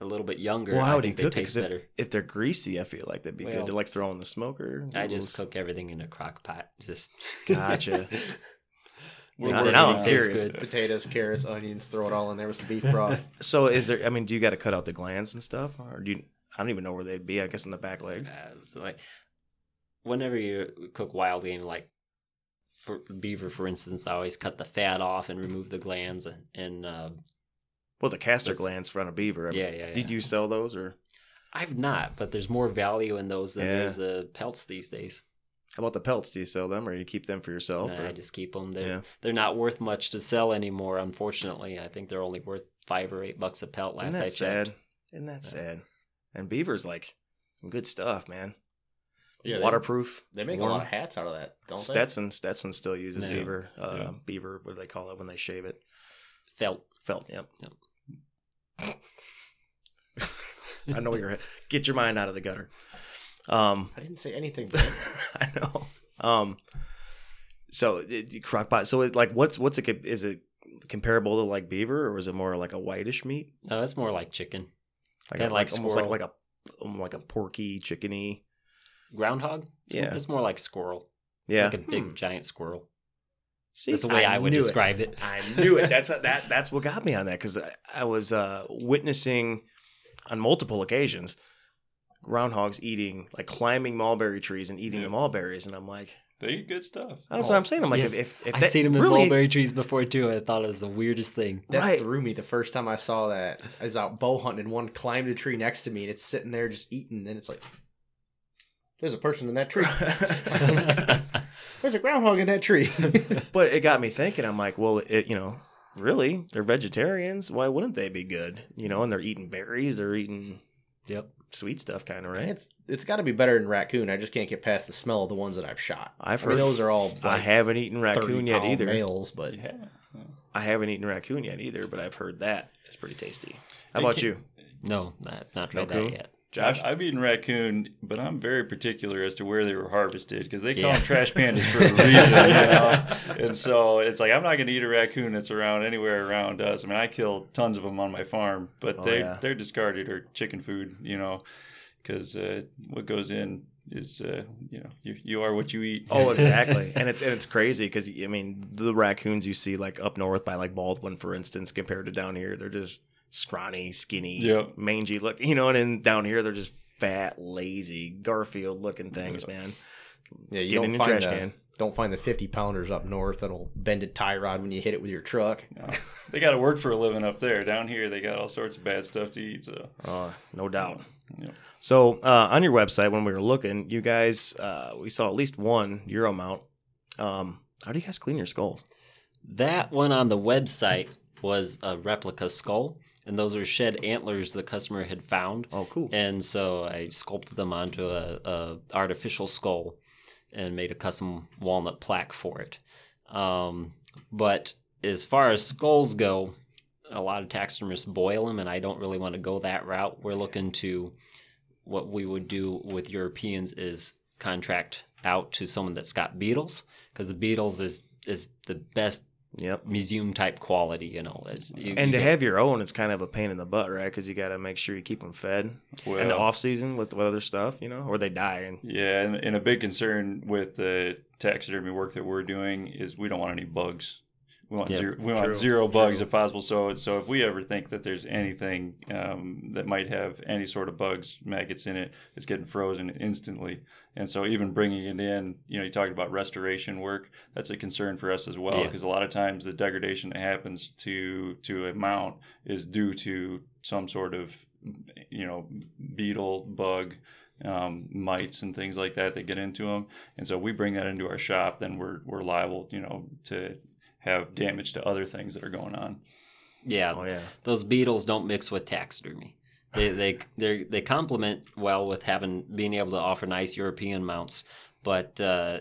B: a little bit younger,
A: Well, how
B: I
A: would you
B: think they
A: cook it?
B: taste
A: 'Cause
B: better.
A: if, if they're greasy, I feel like that'd be
B: Well,
A: good to like throw in the smoker.
B: I just cook everything in a crock pot. Just [laughs]
A: Gotcha. [laughs]
D: We're
B: Now-
D: working
B: now I'm curious.
D: Yeah.
C: potatoes, carrots, onions, throw it all in there with some beef broth. [laughs]
A: So is there? I mean, do you got to cut out the glands and stuff, or do you? I don't even know where they'd be. I guess in the back legs.
B: uh, so like whenever you cook wild game, like for beaver, for instance, I always cut the fat off and remove the glands. And uh,
A: Well, the castor glands for on a beaver. I mean,
B: yeah, yeah, yeah.
A: Did you sell those or
B: I've not, but there's more value in those than
A: Yeah.
B: there's uh, pelts these days.
A: how about the pelts? Do you sell them or you keep them for yourself?
B: Nah, I just keep them. They're
A: Yeah.
B: they're not worth much to sell anymore. Unfortunately, I think they're only worth five or eight bucks a pelt. Last
A: Isn't
B: I
A: that
B: checked.
A: sad? Isn't that sad? And beavers like some good stuff, man.
C: Yeah,
A: Waterproof.
C: They make
A: warm.
C: a lot of hats out of that, don't
A: Stetson. Stetson still uses
B: Yeah.
A: beaver. Uh,
D: Yeah.
A: Beaver. What do they call it when they shave it?
B: Felt.
A: Felt. Yep.
B: Yep. [laughs]
A: I know where you're. at. Get your mind out of the gutter. Um.
C: I didn't say anything. [laughs]
A: I know. Um, so it, crockpot. So it, like, what's what's it? Is it comparable to like beaver, or is it more like a whitish meat?
B: No, it's more like chicken.
A: Like a,
B: like
A: almost like like a like a porky chickeny.
B: Groundhog. It's
A: Yeah.
B: more, it's more like squirrel.
A: Yeah.
B: like a big
C: Hmm.
B: giant squirrel.
A: See,
B: That's the way I, would
A: knew it.
B: describe it.
A: I knew it. That's [laughs] that. That's what got me on that because I, I was uh, witnessing on multiple occasions groundhogs eating like climbing mulberry trees and eating
D: Yeah.
A: the mulberries, and I'm like,
D: They eat good stuff.
A: That's what I'm saying. I'm like,
B: Yes,
A: if, if, if
B: I
A: that
B: seen them in
A: really,
B: mulberry trees before too. I thought it was the weirdest thing.
C: That
A: Right.
C: threw me the first time I saw that. I was out bow hunting and one climbed a tree next to me and it's sitting there just eating. And it's like, there's a person in that tree. [laughs] There's a groundhog in that tree. [laughs]
A: but it got me thinking. I'm like, well, it, you know, really, they're vegetarians. Why wouldn't they be good? You know, and they're eating berries. They're eating
B: yep.
A: sweet stuff, kind of, right?
C: It's it's got to be better than raccoon. I just can't get past the smell of the ones that I've shot.
A: I've
C: I mean,
A: heard.
C: those are all
A: I
C: like
A: haven't eaten raccoon yet either.
C: Males, but
D: Yeah.
A: I haven't eaten raccoon yet either, but I've heard that it's pretty tasty. How
D: Hey,
A: about
D: can-
A: you,
B: No, not not
A: No
B: tried
A: coon?
B: that yet.
A: Josh?
D: I've, I've eaten raccoon, but I'm very particular as to where they were harvested because they call
B: Yeah.
D: them trash pandas for a [laughs] reason, you know. And so it's like I'm not going to eat a raccoon that's around anywhere around us. I mean, I kill tons of them on my farm, but
A: Oh,
D: they
A: yeah.
D: they're discarded or chicken food, you know, because uh, what goes in is uh, you know you you are what you eat.
A: Oh, [laughs] exactly. and it's and it's crazy because I mean the raccoons you see like up north by like Baldwin, for instance, compared to down here, they're just scrawny, skinny,
D: Yep.
A: mangy look. You know, and then down here they're just fat, lazy, Garfield looking things, man.
C: yeah, you
A: Get
C: don't
A: in
C: find
A: trash
C: the,
A: can.
C: don't find the fifty pounders up north that'll bend a tie rod when you hit it with your truck.
D: No. they got to work for a living up there. Down here, they got all sorts of bad stuff to eat. So
A: Uh, no doubt.
D: Yeah.
A: So uh, on your website, when we were looking, you guys, uh, we saw at least one Euro mount. Um, how do you guys clean your skulls?
B: That one on the website was a replica skull, and those are shed antlers the customer had found.
A: Oh, cool.
B: And so I sculpted them onto a, a artificial skull and made a custom walnut plaque for it. Um, but as far as skulls go, a lot of taxidermists boil them, and I don't really want to go that route. We're looking to what we would do with Europeans is contract out to someone that's got beetles, because the beetles is is the best
A: Yep.
B: museum type quality. You know, as you,
A: And
B: you
A: to
B: get-
A: have your own, it's kind of a pain in the butt, right? Because you got to make sure you keep them fed
D: well,
A: in the off season with, with other stuff, you know, or they die. And
D: Yeah, and, and a big concern with the taxidermy work that we're doing is we don't want any bugs. We want
B: Yep.
D: zero, we want zero bugs
A: true.
D: if possible. So so if we ever think that there's anything um, that might have any sort of bugs, maggots in it, it's getting frozen instantly. And so even bringing it in, you know, you talked about restoration work. That's a concern for us as well
B: Yeah.
D: because a lot of times the degradation that happens to to a mount is due to some sort of you know beetle bug um, mites and things like that that get into them. And so we bring that into our shop, then we're we're liable, you know, to have damage to other things that are going on.
B: yeah,
A: oh yeah,
B: those beetles don't mix with taxidermy. They they they they complement well with having being able to offer nice European mounts, but uh,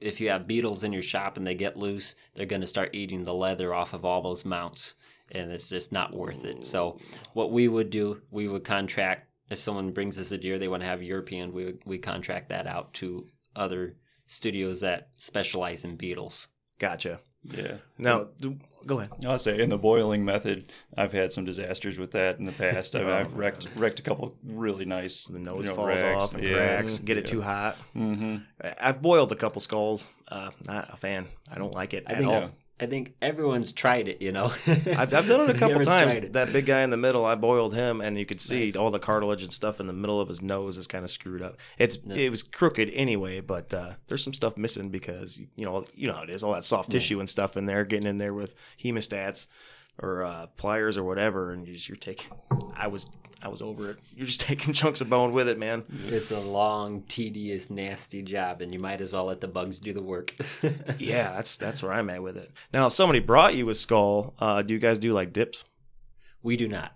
B: if you have beetles in your shop and they get loose, they're going to start eating the leather off of all those mounts, and it's just not worth it. So what we would do, we would contract if someone brings us a deer they want to have European, we we contract that out to other studios that specialize in beetles.
A: gotcha.
D: Yeah.
A: Now, do- go ahead.
D: I'll say in the boiling method, I've had some disasters with that in the past. I've, I've wrecked wrecked a couple really nice.
A: The nose
D: you know,
A: falls
D: rags.
A: off and
D: Yeah.
A: cracks. Get it too hot.
D: Mm-hmm.
A: I- I've boiled a couple skulls. Uh, not a fan. I don't like it
B: I
A: at
B: think
A: all.
B: I think everyone's tried it, you know. [laughs]
A: I've, I've done it a [laughs] couple times. That big guy in the middle, I boiled him, and you could see
B: Nice.
A: all the cartilage and stuff in the middle of his nose is kind of screwed up. It's
B: No.
A: it was crooked anyway, but uh, there's some stuff missing because you know you know how it is, all that soft tissue and stuff in there, getting in there with hemostats or uh, pliers or whatever, and you just, you're taking. I was I was over it. You're just [laughs] taking chunks of bone with it, man.
B: It's a long, tedious, nasty job, and you might as well let the bugs do the work. [laughs]
A: Yeah, that's that's where I'm at with it. Now, if somebody brought you a skull, uh, do you guys do like dips?
B: we do not.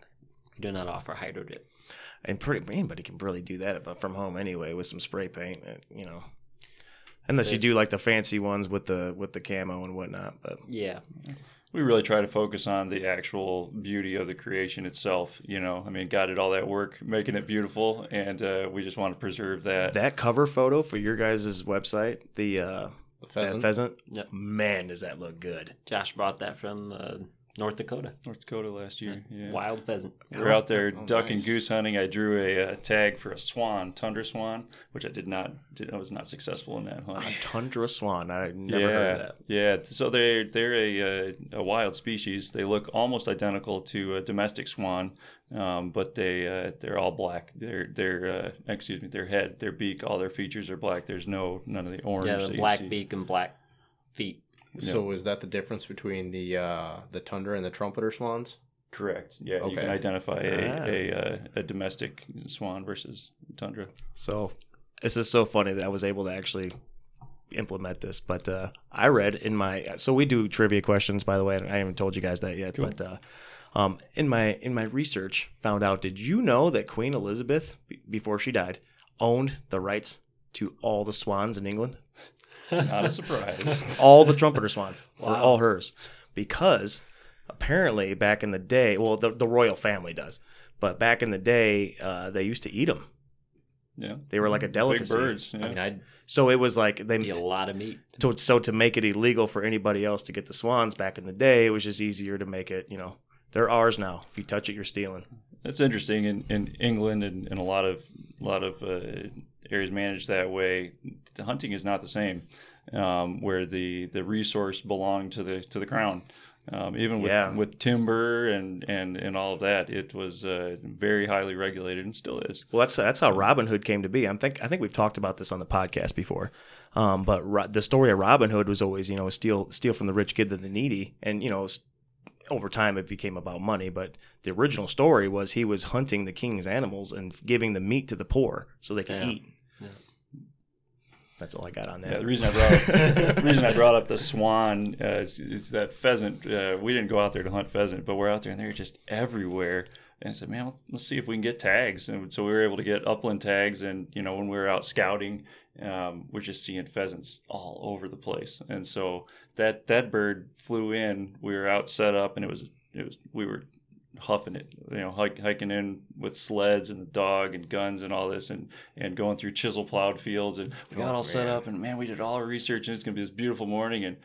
B: We do not offer hydro dip.
A: and pretty anybody can really do that but from home anyway with some spray paint you know unless you do like the fancy ones with the with the camo and whatnot but
B: Yeah,
D: we really try to focus on the actual beauty of the creation itself. You know, I mean, God did all that work making it beautiful, and uh, we just want to preserve that.
A: that cover photo for your guys' website the uh
C: The
A: that
C: pheasant.
A: pheasant
B: Yep.
A: man does that look good
B: Josh brought that from uh, North Dakota.
D: North Dakota last year. Yeah.
B: Wild pheasant.
D: We were out there [laughs]
C: Oh,
D: duck and goose hunting. I drew a, uh tag for a swan, tundra swan, which I did not. Did, I was not successful in that hunt.
A: A tundra swan. I never
D: yeah,
A: heard of that.
D: yeah. So they're they're a, uh, a wild species. They look almost identical to a domestic swan, um, but they uh, they're all black. Their their uh, excuse me, their head, their beak, all their features are black. There's no none of the orange.
B: Yeah, the black beak and black feet.
C: So is that the difference between the uh, the tundra and the trumpeter swans?
D: Correct. Yeah,
C: okay.
D: you can identify a
A: Ah.
D: a, uh, a domestic swan versus tundra.
A: So this is so funny that I was able to actually implement this. But uh, I read in my so we do trivia questions by the way. I haven't told you guys that yet.
D: Cool.
A: But uh, um, in my in my research, found out. Did you know that Queen Elizabeth, b- before she died, owned the rights to all the swans in England?
D: Not a surprise. [laughs]
A: all the trumpeter swans were all hers because apparently back in the day well the, the royal family does but back in the day uh, they used to eat them
D: Yeah,
A: they were like a
D: big
A: delicacy
D: birds. Yeah.
C: I mean, I
A: so it was like they
B: Be a lot of meat.
A: to, so to make it illegal for anybody else to get the swans back in the day it was just easier to make it you know they're ours now if you touch it you're stealing
D: That's interesting. In, in England and, and a lot of a lot of uh, areas managed that way, the hunting is not the same. Um, where the, the resource belonged to the to the crown. Um, even with,
A: Yeah.
D: with timber and, and, and all of that, it was uh, very highly regulated and still is.
A: Well, that's that's how Robin Hood came to be. I think I think we've talked about this on the podcast before. Um, but Ro- the story of Robin Hood was always, you know, steal steal from the rich, give to the needy, and you know, over time it became about money. But the original story was he was hunting the king's animals and giving the meat to the poor so they could
B: Yeah.
A: eat. That's all I got on that.
D: Yeah, the reason I brought up, [laughs] the reason I brought up the swan uh, is, is that pheasant. Uh, we didn't go out there to hunt pheasant, but we're out there and they're just everywhere. And I said, man, let's, let's see if we can get tags. And so we were able to get upland tags. And you know, when we were out scouting, um, we're just seeing pheasants all over the place. And so that that bird flew in. We were out set up, and it was it was we were huffing it, you know, hike, hiking in with sleds and the dog and guns and all this, and and going through chisel plowed fields, and we got
C: Oh,
D: all set up, and man, we did all our research, and it's gonna be this beautiful morning, and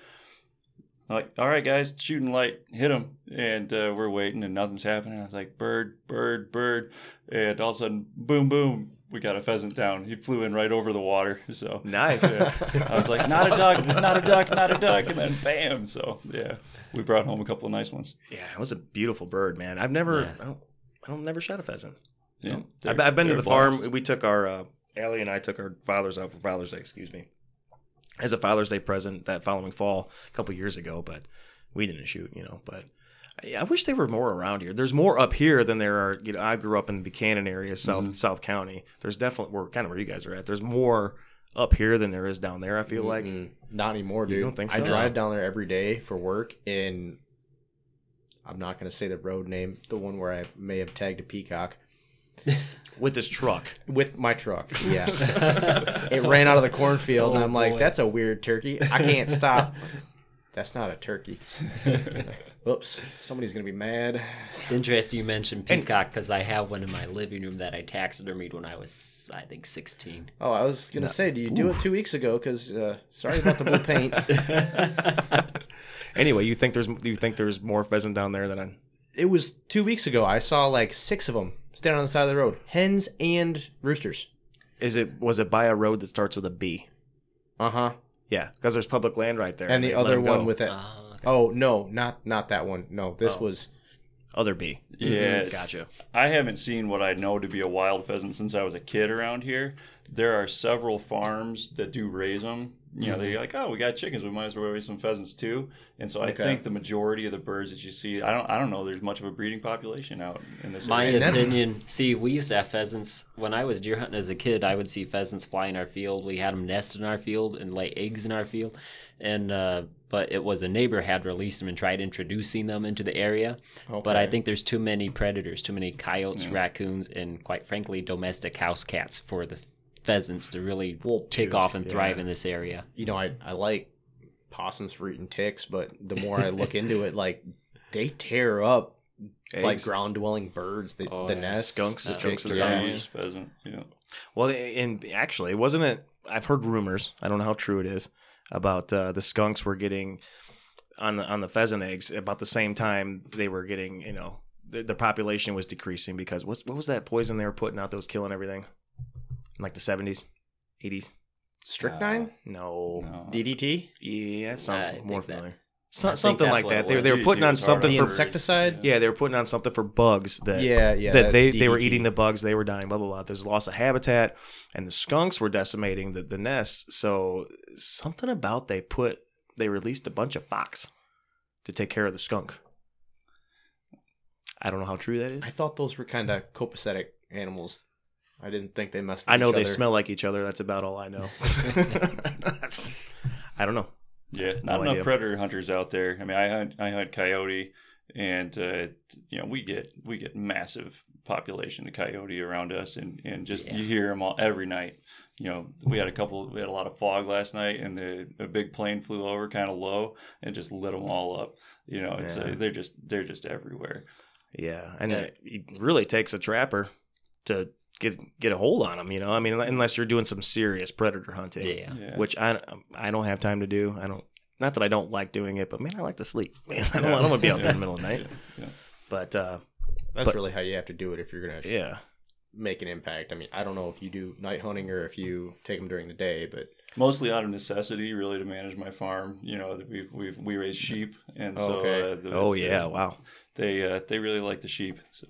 D: I'm like, all right, guys, shooting light, hit them, and uh, we're waiting, and nothing's happening. I was like, bird, bird, bird, and all of a sudden, boom, boom, we got a pheasant down. He flew in right over the water, so.
A: nice.
D: Yeah. I was like, [laughs] not a duck, not a duck, not a duck, and then [laughs] bam! So yeah, we brought home a couple of nice ones.
A: Yeah, it was a beautiful bird, man. I've never,
B: Yeah.
A: I don't, I don't never shot a pheasant.
D: Yeah,
A: I've, I've been to the
D: blast.
A: farm. We took our uh, Allie and I took our fathers out for Father's Day. Excuse me, as a Father's Day present that following fall a couple years ago, but we didn't shoot. You know, but I, wish they were more around here. There's more up here than there are. You know, I grew up in the Buchanan area, South
D: Mhm.
A: South County. There's definitely we're kind of where you guys are at. There's more up here than there is down there. I feel like.
C: Mm-mm. not anymore,
A: You
C: dude.
A: don't think
C: I drive down there every day for work, and I'm not gonna say the road name, the one where I may have tagged a peacock [laughs]
A: with this truck.
C: with my truck. Yes, [laughs] it ran out of the cornfield, and
B: Oh,
C: I'm like, "That's a weird turkey. I can't stop." [laughs] That's not a turkey. [laughs] Oops, somebody's gonna be mad.
B: Interesting you mentioned peacock because I have one in my living room that I taxidermied when I was, I think, 16.
C: Oh, I was gonna say, do you do it two weeks ago? Because uh, sorry about the blue paint. [laughs]
A: Anyway, you think there's you think there's more pheasant down there than I?
C: it was two weeks ago. I saw like six of them standing on the side of the road, hens and roosters.
A: Is it was it by a road that starts with a B?
C: Uh huh.
A: Yeah, because there's public land right there.
C: And
A: they
C: the other one
A: go.
C: with it.
B: Oh, okay.
C: Oh no, not not that one. No, this
A: Oh.
C: was.
A: other B.
D: Yeah, mm-hmm.
A: Gotcha.
D: I haven't seen what I know to be a wild pheasant since I was a kid around here. There are several farms that do raise them. You know,
C: Mm-hmm.
D: they're like, oh, we got chickens, we might as well raise some pheasants too. And so I
C: Okay.
D: think the majority of the birds that you see, I don't, I don't know, there's much of a breeding population out in this
B: My
D: area.
C: And
B: opinion, [laughs] see, we used to have pheasants. When I was deer hunting as a kid, I would see pheasants fly in our field. We had them nest in our field and lay eggs in our field. And, uh, but it was a neighbor had released them and tried introducing them into the area. But I think there's too many predators, too many coyotes,
D: Yeah.
B: raccoons, and quite frankly, domestic house cats for the pheasants to really
C: Well,
B: take
A: dude,
B: off and thrive
A: yeah.
B: in this area.
C: you know, I I like possums for eating ticks, but the more I look into it, like they tear up like ground dwelling birds, the,
B: Oh,
C: the
B: yeah.
C: nests,
A: Skunks,
C: the
A: skunks
C: chicks, the
A: skunks.
C: youngs.
D: pheasant. Yeah.
A: Well, and actually, wasn't it? I've heard rumors. I don't know how true it is about uh, the skunks were getting on the on the pheasant eggs about the same time they were getting you know the, the population was decreasing because what's what was that poison they were putting out that was killing everything in like the seventies, eighties?
C: Strychnine, uh,
A: No,
D: No.
C: DDT,
A: yeah, that sounds
B: I
A: more familiar.
B: I
A: So, something like that. They, they were putting on something for
C: insecticide.
A: yeah, they were putting on something for bugs that
C: yeah, yeah.
A: that
C: that's
A: they, they were eating the bugs, they were dying, blah blah blah. There's loss of habitat, and the skunks were decimating the, the nests. So something about they put they released a bunch of fox to take care of the skunk. I don't know how true that is.
C: I thought those were kind of copacetic animals. I didn't think they must.
A: I know they smell like each other. That's about all I know. [laughs] That's, I don't know.
D: Yeah,
A: No
D: not enough
A: idea.
D: predator hunters out there. I mean, I hunt I hunt coyote, and uh, you know we get we get massive population of coyote around us, and and just
B: Yeah.
D: you hear them all every night. You know, we had a couple. We had a lot of fog last night, and the, a big plane flew over, kind of low, and just lit them all up. You know, it's
A: Yeah.
D: uh, they're just they're just everywhere.
A: Yeah, and
B: Yeah.
A: It, it really takes a trapper to get get a hold on them. You know, I mean, unless you're doing some serious predator hunting.
B: Yeah.
D: Yeah.
A: which I I don't have time to do. I don't. Not that I don't like doing it, but man, I like to sleep. [laughs] Man, I don't,
D: Yeah.
A: I don't want to be out there in the middle of the [laughs] night.
D: Yeah. Yeah.
A: But uh,
C: That's
A: but-
C: really how you have to do it if you're gonna
A: yeah,
C: make an impact. I mean, I don't know if you do night hunting or if you take them during the day, but
D: Mostly out of necessity, really, to manage my farm. You know, we we we raise sheep, and so
C: Okay.
D: uh, the,
A: oh yeah,
D: the-
A: wow,
D: they uh, they really like the sheep. So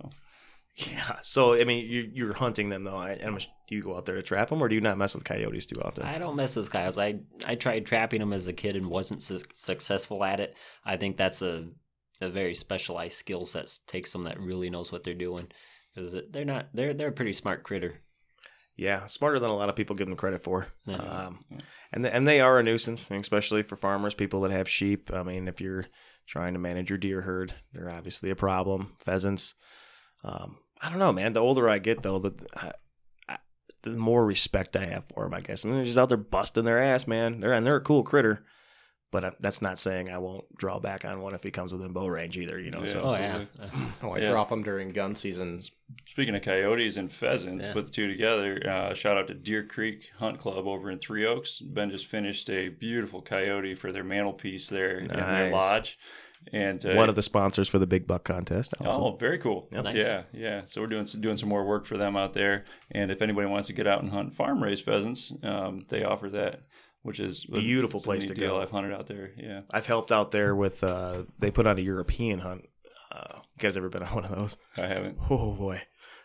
A: yeah. So I mean, you you're hunting them though. I, I'm, do you go out there to trap them, or do you not mess with coyotes too often?
B: I don't mess with coyotes. I I tried trapping them as a kid and wasn't su- successful at it. I think that's a a very specialized skill set. Takes someone that really knows what they're doing because they're not they're they're a pretty smart critter.
A: Yeah, smarter than a lot of people give them credit for.
B: Yeah.
A: Um, and th- and they are a nuisance, especially for farmers, people that have sheep. I mean, if you're trying to manage your deer herd, they're obviously a problem. Pheasants. Um, I don't know, man. The older I get, though, the I, I, the more respect I have for them. I guess I mean, they're just out there busting their ass, man. They're and they're a cool critter. But I, that's not saying I won't draw back on one if he comes within bow range either. You know,
D: Yeah.
A: so
B: Oh yeah, [clears throat] [laughs]
C: oh, I
D: Yeah.
C: drop them during gun seasons.
D: Speaking of coyotes and pheasants,
B: Yeah.
D: put the two together. Uh, shout out to Deer Creek Hunt Club over in Three Oaks. Ben just finished a beautiful coyote for their mantelpiece there in their lodge, and uh,
A: one of the sponsors for the big buck contest. Also.
D: Oh, very cool.
A: Yep.
B: Nice.
D: Yeah, yeah. So we're doing some, doing some more work for them out there. And if anybody wants to get out and hunt farm raised pheasants, um, they offer that, which is a-
A: Beautiful place to
D: deal.
A: go.
D: I've hunted out there. Yeah.
A: I've helped out there with. Uh, they put on a European hunt. Uh, you guys ever been on one of those?
D: I haven't.
A: Oh boy.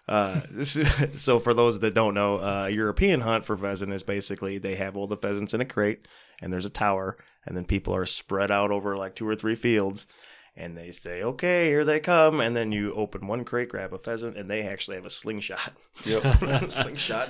A: Uh, [laughs] this is, so for those that don't know, uh, European hunt for pheasant is basically they have all the pheasants in a crate, and there's a tower, and then people are spread out over like two or three fields, and they say, "Okay, here they come," and then you open one crate, grab a pheasant, and they actually have a slingshot. [laughs]
D: Yep.
A: slingshot.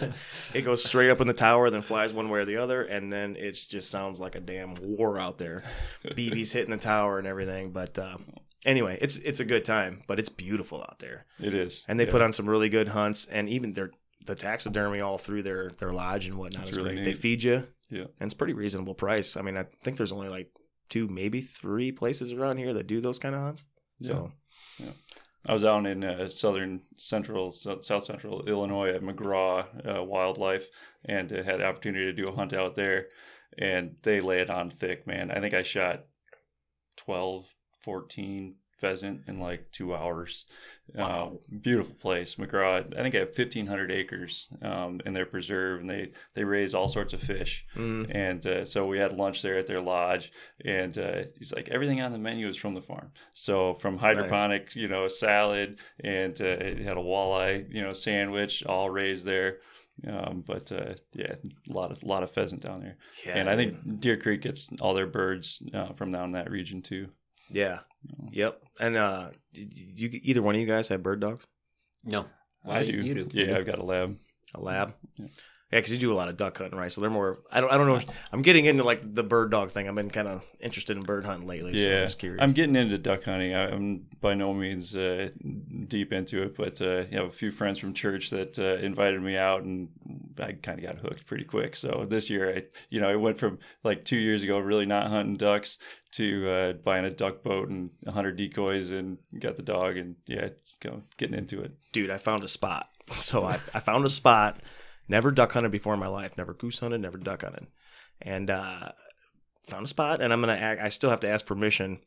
A: It goes straight up in the tower, then flies one way or the other, and then it just sounds like a damn war out there. BB's hitting the tower and everything, but. Um, Anyway, it's it's a good time, but it's beautiful out there
D: It is.
A: and they
D: Yeah.
A: put on some really good hunts and even their the taxidermy all through their their lodge and whatnot
D: That's
A: is
D: really
A: great. They feed you,
D: Yeah.
A: and it's pretty reasonable price. I mean, I think there's only like two, maybe three places around here that do those kind of hunts. So
D: I was out in uh, southern central, south central Illinois at McGraw uh, Wildlife, and uh, had the opportunity to do a hunt out there, and they lay it on thick, man. I think I shot 12, 14 pheasant in like two hours. Uh, beautiful place, McGraw. I think I have 1,500 acres um, in their preserve, and they they raise all sorts of fish.
A: mm,
D: And uh, so we had lunch there at their lodge, and uh, he's like, everything on the menu is from the farm. So from hydroponic, you know, salad, and uh, it had a walleye, you know, sandwich, all raised there. Um, but uh, yeah, a lot of lot of pheasant down there,
A: yeah,
D: and I think Deer Creek gets all their birds uh, from down that region too.
A: Yeah, yep. And uh, you either one of you guys have bird dogs?
B: no,
D: I do.
B: You do.
D: Yeah, I've got a lab.
A: A lab?
D: Yeah.
A: Yeah, because you do a lot of duck hunting, right? So they're more. I don't. I don't know. I'm getting into like the bird dog thing. I've been kind of interested in bird hunting lately. so I'm
D: Yeah,
A: just curious.
D: I'm getting into duck hunting. I'm by no means uh, deep into it, but uh, you have a few friends from church that uh, invited me out, and I kind of got hooked pretty quick. So this year, I you know, I went from like two years ago really not hunting ducks to uh, buying a duck boat and 100 decoys and got the dog, and yeah, it's go, getting into it.
A: dude, I found a spot. [laughs] So I, I found a spot. Never duck hunted before in my life. Never goose hunted. Never duck hunted. And uh, found a spot, and I'm gonna. Act, I still have to ask permission,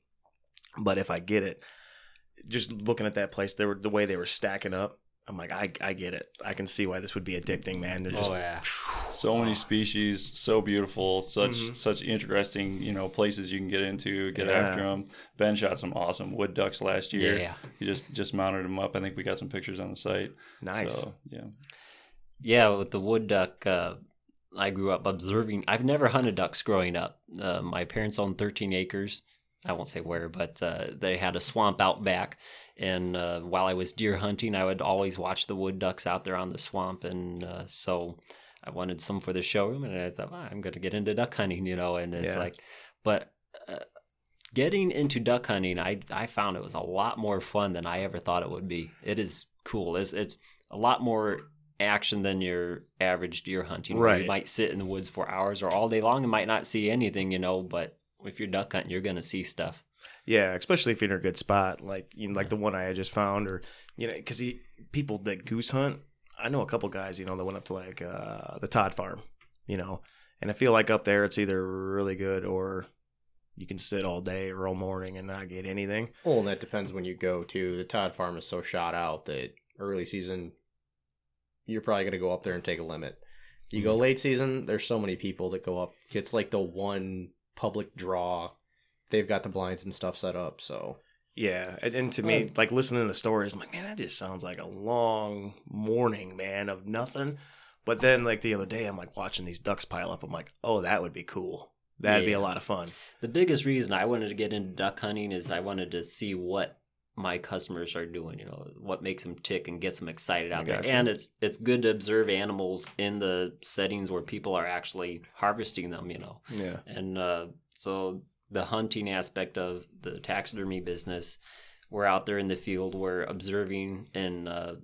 A: but if I get it, just looking at that place, they were the way they were stacking up. I'm like, I, I get it. I can see why this would be addicting, man. They're just
B: oh yeah.
D: so many species, so beautiful, such
A: Mhm.
D: such interesting, you know, places you can get into, get
A: Yeah.
D: after them. Ben shot some awesome wood ducks last year.
B: Yeah.
D: He just just mounted them up. I think we got some pictures on the site.
A: nice.
D: So, yeah.
B: Yeah, with the wood duck, uh, I grew up observing. I've never hunted ducks growing up. Uh, my parents owned 13 acres. I won't say where, but uh, they had a swamp out back. And uh, while I was deer hunting, I would always watch the wood ducks out there on the swamp. And uh, so I wanted some for the showroom, and I thought, "Ah, I'm going to get into duck hunting, you know. And it's
A: Yeah.
B: like, but uh, getting into duck hunting, I I found it was a lot more fun than I ever thought it would be. It is cool. It's it's a lot more action than your average deer hunting. where
A: Right.
B: You might sit in the woods for hours or all day long and might not see anything, you know, but if you're duck hunting, you're going to see stuff.
A: Yeah, especially if you're in a good spot, like you know, like the one I had just found, or you know, because people that goose hunt, I know a couple guys, you know, that went up to like uh, the Todd Farm, you know, and I feel like up there it's either really good or you can sit all day or all morning and not get anything.
C: Well, and that depends when you go to. The Todd Farm is so shot out that early season, you're probably going to go up there and take a limit. You go mm-hmm. late season, there's so many people that go up. It's like the one public draw. They've got the blinds and stuff set up, so
A: Yeah, and, and to me, um, like listening to the stories, I'm like, man, that just sounds like a long morning, man, of nothing. But then, like the other day, I'm like watching these ducks pile up. I'm like, oh, that would be cool. That'd be a lot of fun.
B: The biggest reason I wanted to get into duck hunting is I wanted to see what my customers are doing, you know, what makes them tick and gets them excited out there.
A: gotcha.
B: And it's it's good to observe animals in the settings where people are actually harvesting them, you know.
A: Yeah,
B: And uh, so the hunting aspect of the taxidermy business, we're out there in the field, we're observing and uh,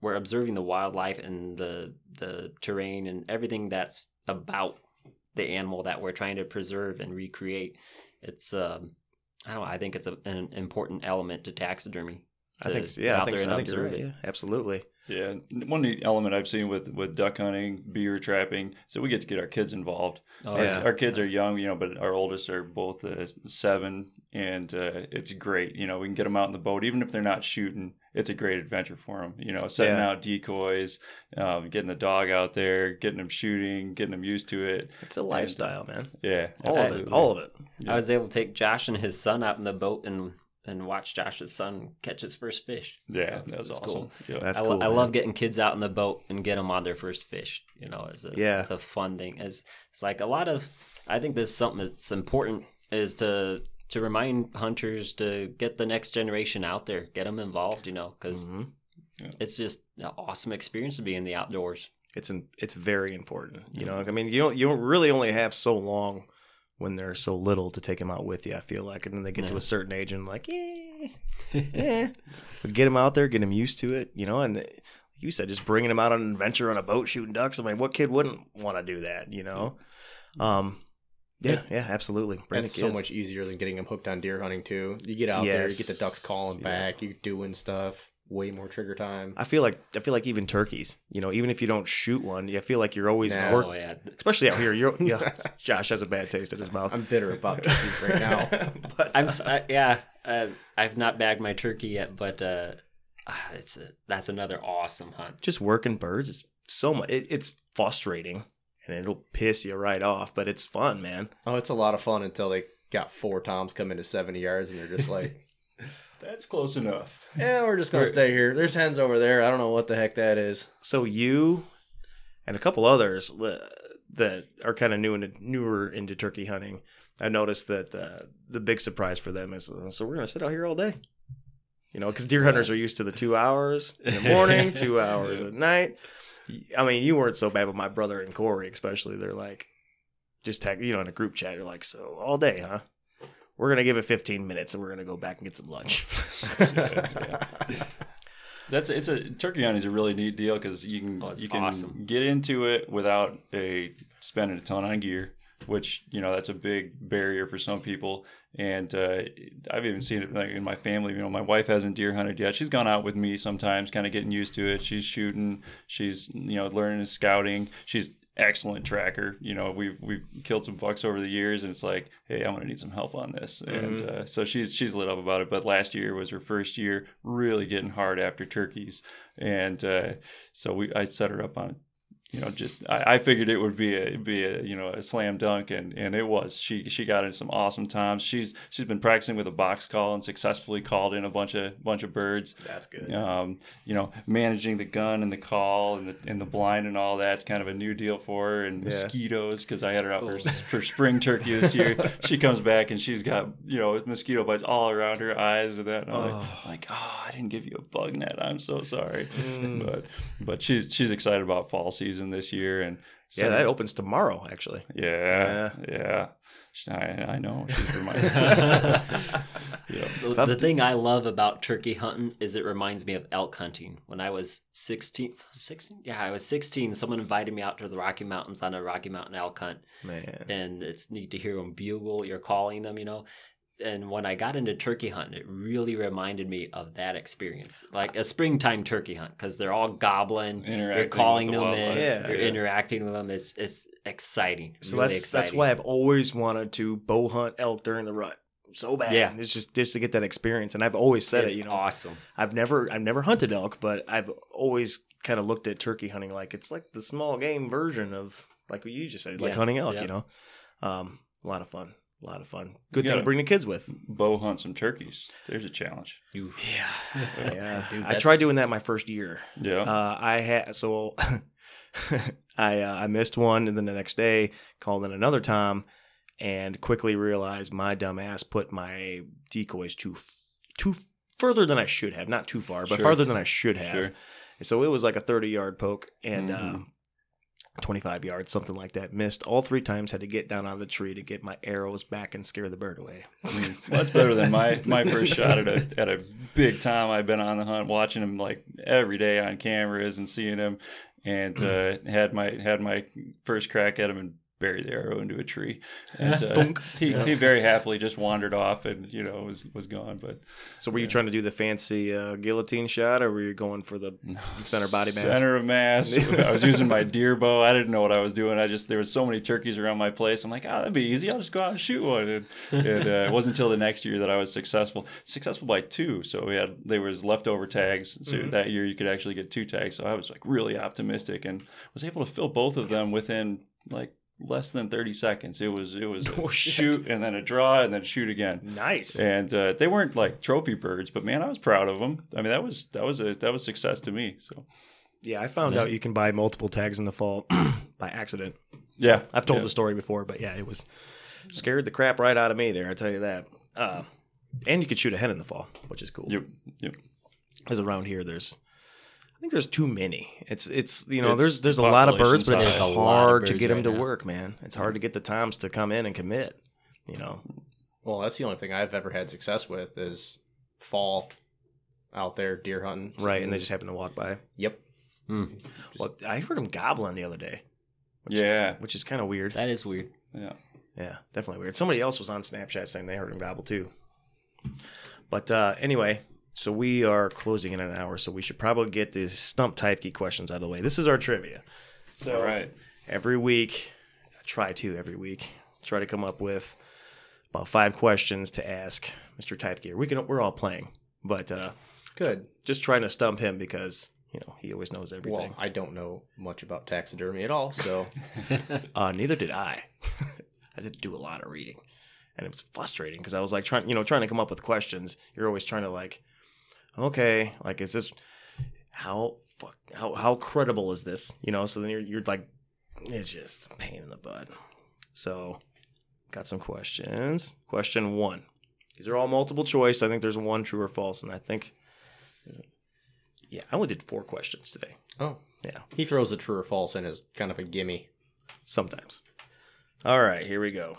B: we're observing the wildlife and the the terrain and everything that's about the animal that we're trying to preserve and recreate. It's um, I don't. I think it's a, an important element to taxidermy.
A: I think, yeah, I
B: out
A: think,
B: there
A: so.
B: and
A: I think you're
B: observe
A: right.
B: it.
A: Yeah, absolutely.
D: Yeah, one neat element I've seen with with duck hunting, beer trapping, so we get to get our kids involved.
B: Oh,
D: Our,
A: Yeah.
D: our kids are young, you know, but our oldest are both uh, seven, and uh, it's great. You know, we can get them out in the boat, even if they're not shooting. It's a great adventure for them. You know, setting
A: Yeah.
D: out decoys, um, getting the dog out there, getting them shooting, getting them used to it.
A: It's a lifestyle, man.
D: Yeah,
A: All of it. All of it.
B: I was able to take Josh and his son out in the boat and and watch Josh's son catch his first fish.
D: Yeah,
B: So
D: that's
B: it's
D: awesome. Yeah.
A: That's
B: I,
A: cool.
B: I
A: man.
B: love getting kids out in the boat and get them on their first fish. You know, it's a
A: Yeah.
B: it's a fun thing. It's it's like a lot of. I think there's something that's important is to to remind hunters to get the next generation out there, get them involved. You know, because
A: Mhm.
B: it's just an awesome experience to be in the outdoors.
A: It's an, it's very important. You
B: Mm-hmm.
A: know, I mean, you don't you don't really only have so long when they're so little to take them out with you. I feel like, and then they get to a certain age and like, yeah, yeah, [laughs] but get them out there, get them used to it. You know, and like you said, just bringing them out on an adventure on a boat shooting ducks. I mean, what kid wouldn't want to do that? You know, um, yeah, yeah, absolutely. Bring
C: That's so much easier than getting them hooked on deer hunting too. You get out there, you get the ducks calling
A: Yeah.
C: back, you're doing stuff, way more trigger time.
A: I feel like I feel like even turkeys. You know, even if you don't shoot one, I feel like you're always
C: Nah.
A: work,
B: Oh yeah,
A: especially out here. You're yeah. [laughs] Josh has a bad taste in his mouth.
C: I'm bitter about turkeys right now. [laughs]
A: but,
B: I'm
A: uh,
B: uh, yeah. Uh, I've not bagged my turkey yet, but uh, ah, it's a, that's another awesome hunt.
A: just working birds is so much. It, it's frustrating, and it'll piss you right off. But it's fun, man.
C: Oh, it's a lot of fun until they got four toms come into 70 yards and they're just like, [laughs]
D: That's close enough.
C: yeah, we're just going to stay here. There's hens over there. I don't know what the heck that is.
A: So you and a couple others uh, that are kind of new into newer into turkey hunting. I noticed that uh, the big surprise for them is uh, so we're gonna sit out here all day. You know, because deer hunters are used to the two hours in the [laughs] morning, two hours at night. I mean, you weren't so bad, but my brother and Corey, especially, they're like, just tag, you know, in a group chat, you're like, so all day, huh? We're gonna give it 15 minutes, and we're gonna go back and get some lunch. [laughs]
D: That's it's a turkey hunting is a really neat deal because you can
B: Oh,
D: you can
B: awesome.
D: get into it without a spending a ton on gear, which you know that's a big barrier for some people. And uh, I've even seen it like in my family. You know, my wife hasn't deer hunted yet. She's gone out with me sometimes, kind of getting used to it. She's shooting. She's you know learning scouting. She's excellent tracker. You know, we've we've killed some bucks over the years, and it's like, hey, I'm gonna need some help on this. And
A: Mhm.
D: uh, so she's she's lit up about it. But last year was her first year really getting hard after turkeys, and uh, so we I set her up on. You know, just I, I figured it would be a be a you know a slam dunk, and, and it was. She she got in some awesome times. She's she's been practicing with a box call and successfully called in a bunch of bunch of birds
A: That's good.
D: um, you know, managing the gun and the call and the and the blind and all that's kind of a new deal for her. And
A: Yeah.
D: mosquitoes because I had her out for for spring turkey this year. [laughs] she comes back and she's got you know mosquito bites all around her eyes and that. And I'm
A: Oh.
D: like, like, oh, I didn't give you a bug net. I'm so sorry.
A: Mm.
D: But but she's she's excited about fall season this year and.
A: yeah, that opens tomorrow, actually.
D: Yeah, yeah. I, I know. She's [laughs] reminded [laughs] yeah.
B: The, the thing I love about turkey hunting is it reminds me of elk hunting. When I was 16, [laughs] 16? Yeah, I was 16. Someone invited me out to the Rocky Mountains on a Rocky Mountain elk hunt.
A: Man.
B: And it's neat to hear them bugle. You're calling them, you know. And when I got into turkey hunting, it really reminded me of that experience, like a springtime turkey hunt, because they're all gobbling. You're calling
D: the
B: them in.
A: Yeah,
B: you're
A: yeah.
B: interacting with them. It's it's exciting.
A: So
B: really
A: that's
B: exciting.
A: that's why I've always wanted to bow hunt elk during the rut so bad.
B: Yeah.
A: it's just just to get that experience, and I've always said
B: it's
A: it. You know,
B: awesome.
A: I've never I've never hunted elk, but I've always kind of looked at turkey hunting like it's like the small game version of like what you just said, like
B: Yeah,
A: hunting elk.
B: yeah.
A: You know, um, a lot of fun, a lot of fun. Good thing to
D: gotta-
A: bring the kids with.
D: Bow hunt some turkeys. There's a challenge.
B: You [sighs]
A: Yeah, [laughs] yeah. [laughs]
C: Dude,
A: I
C: that's-
A: tried doing that my first year.
D: Yeah.
A: Uh, I had so [laughs] I uh, I missed one, and then the next day called in another time, and quickly realized my dumb ass put my decoys too too further than I should have, not too far, but
D: Sure.
A: farther than I should have.
D: Sure.
A: So it was like a thirty yard poke and. Uh,
D: Mhm.
A: 25 yards, something like that. Missed all three times. Had to get down out of the tree to get my arrows back and scare the bird away.
D: Mm, well, that's better than my my first shot at a at a big time. I've been on the hunt, watching him like every day on cameras and seeing him, and uh, had my had my first crack at him and buried the arrow into a tree. [laughs] And uh,
A: Thunk.
D: he he very happily just wandered off and you know was was gone. But
A: So were you trying to do the fancy uh, guillotine shot, or were you going for the [sighs] center body mass?
D: Center of mass. [laughs] I was using my deer bow. I didn't know what I was doing. I just there was so many turkeys around my place. I'm like, oh, that'd be easy. I'll just go out and shoot one. And, and uh, it wasn't until the next year that I was successful. Successful by two. So we had there was leftover tags. So
A: Mhm.
D: that year you could actually get two tags. So I was like really optimistic and was able to fill both of them within like less than 30 seconds. It was it was [laughs]
A: Oh,
D: shoot and then a draw and then shoot again
A: Nice.
D: and uh, they weren't like trophy birds, but man, I was proud of them. I mean, that was that was a that was success to me. So
A: Yeah, I found
B: Yeah.
A: out you can buy multiple tags in the fall [clears throat] by accident.
D: yeah,
A: I've told
D: yeah.
A: the story before, but yeah, it was scared the crap right out of me there. I tell you that. Uh, and you could shoot a hen in the fall, which is cool.
D: Yep, yep.
A: Because around here, there's, think there's too many. It's it's you know
D: It's-
A: there's there's a lot of birds, but it's
D: population's
B: high. There's a lot of
A: hard to
B: birds
A: get them
B: right
A: to
B: now.
A: work, man. It's hard to get the times to come in and commit. You know,
C: Well, that's the only thing I've ever had success with is fall out there deer hunting.
A: right? And they just happen to walk by.
C: yep.
B: Hmm.
A: Well, I heard them gobbling the other day,
D: Yeah,
A: which is kind of weird.
B: That is weird.
D: yeah.
A: Yeah, definitely weird. Somebody else was on Snapchat saying they heard him gobble too. But uh, anyway, so we are closing in an hour, so we should probably get the stump type key questions out of the way. This is our trivia. So
D: All right.
A: every week, I try to every week try to come up with about five questions to ask Mr. Tythgear. We can we're all playing, but uh,
C: Good.
A: just trying to stump him because you know he always knows everything.
C: Well, I don't know much about taxidermy at all, so [laughs]
A: Uh, neither did I. [laughs] I didn't do a lot of reading, and it was frustrating because I was like trying, you know, trying to come up with questions. You're always trying to like, okay, like is this how fuck how how credible is this? You know, so then you're you're like, it's just a pain in the butt. So, got some questions. Question one. These are all multiple choice. I think there's one true or false, and I think, yeah, I only did four questions today.
C: oh,
A: Yeah.
C: he throws a true or false in as kind of a gimme.
A: Sometimes. All right, here we go.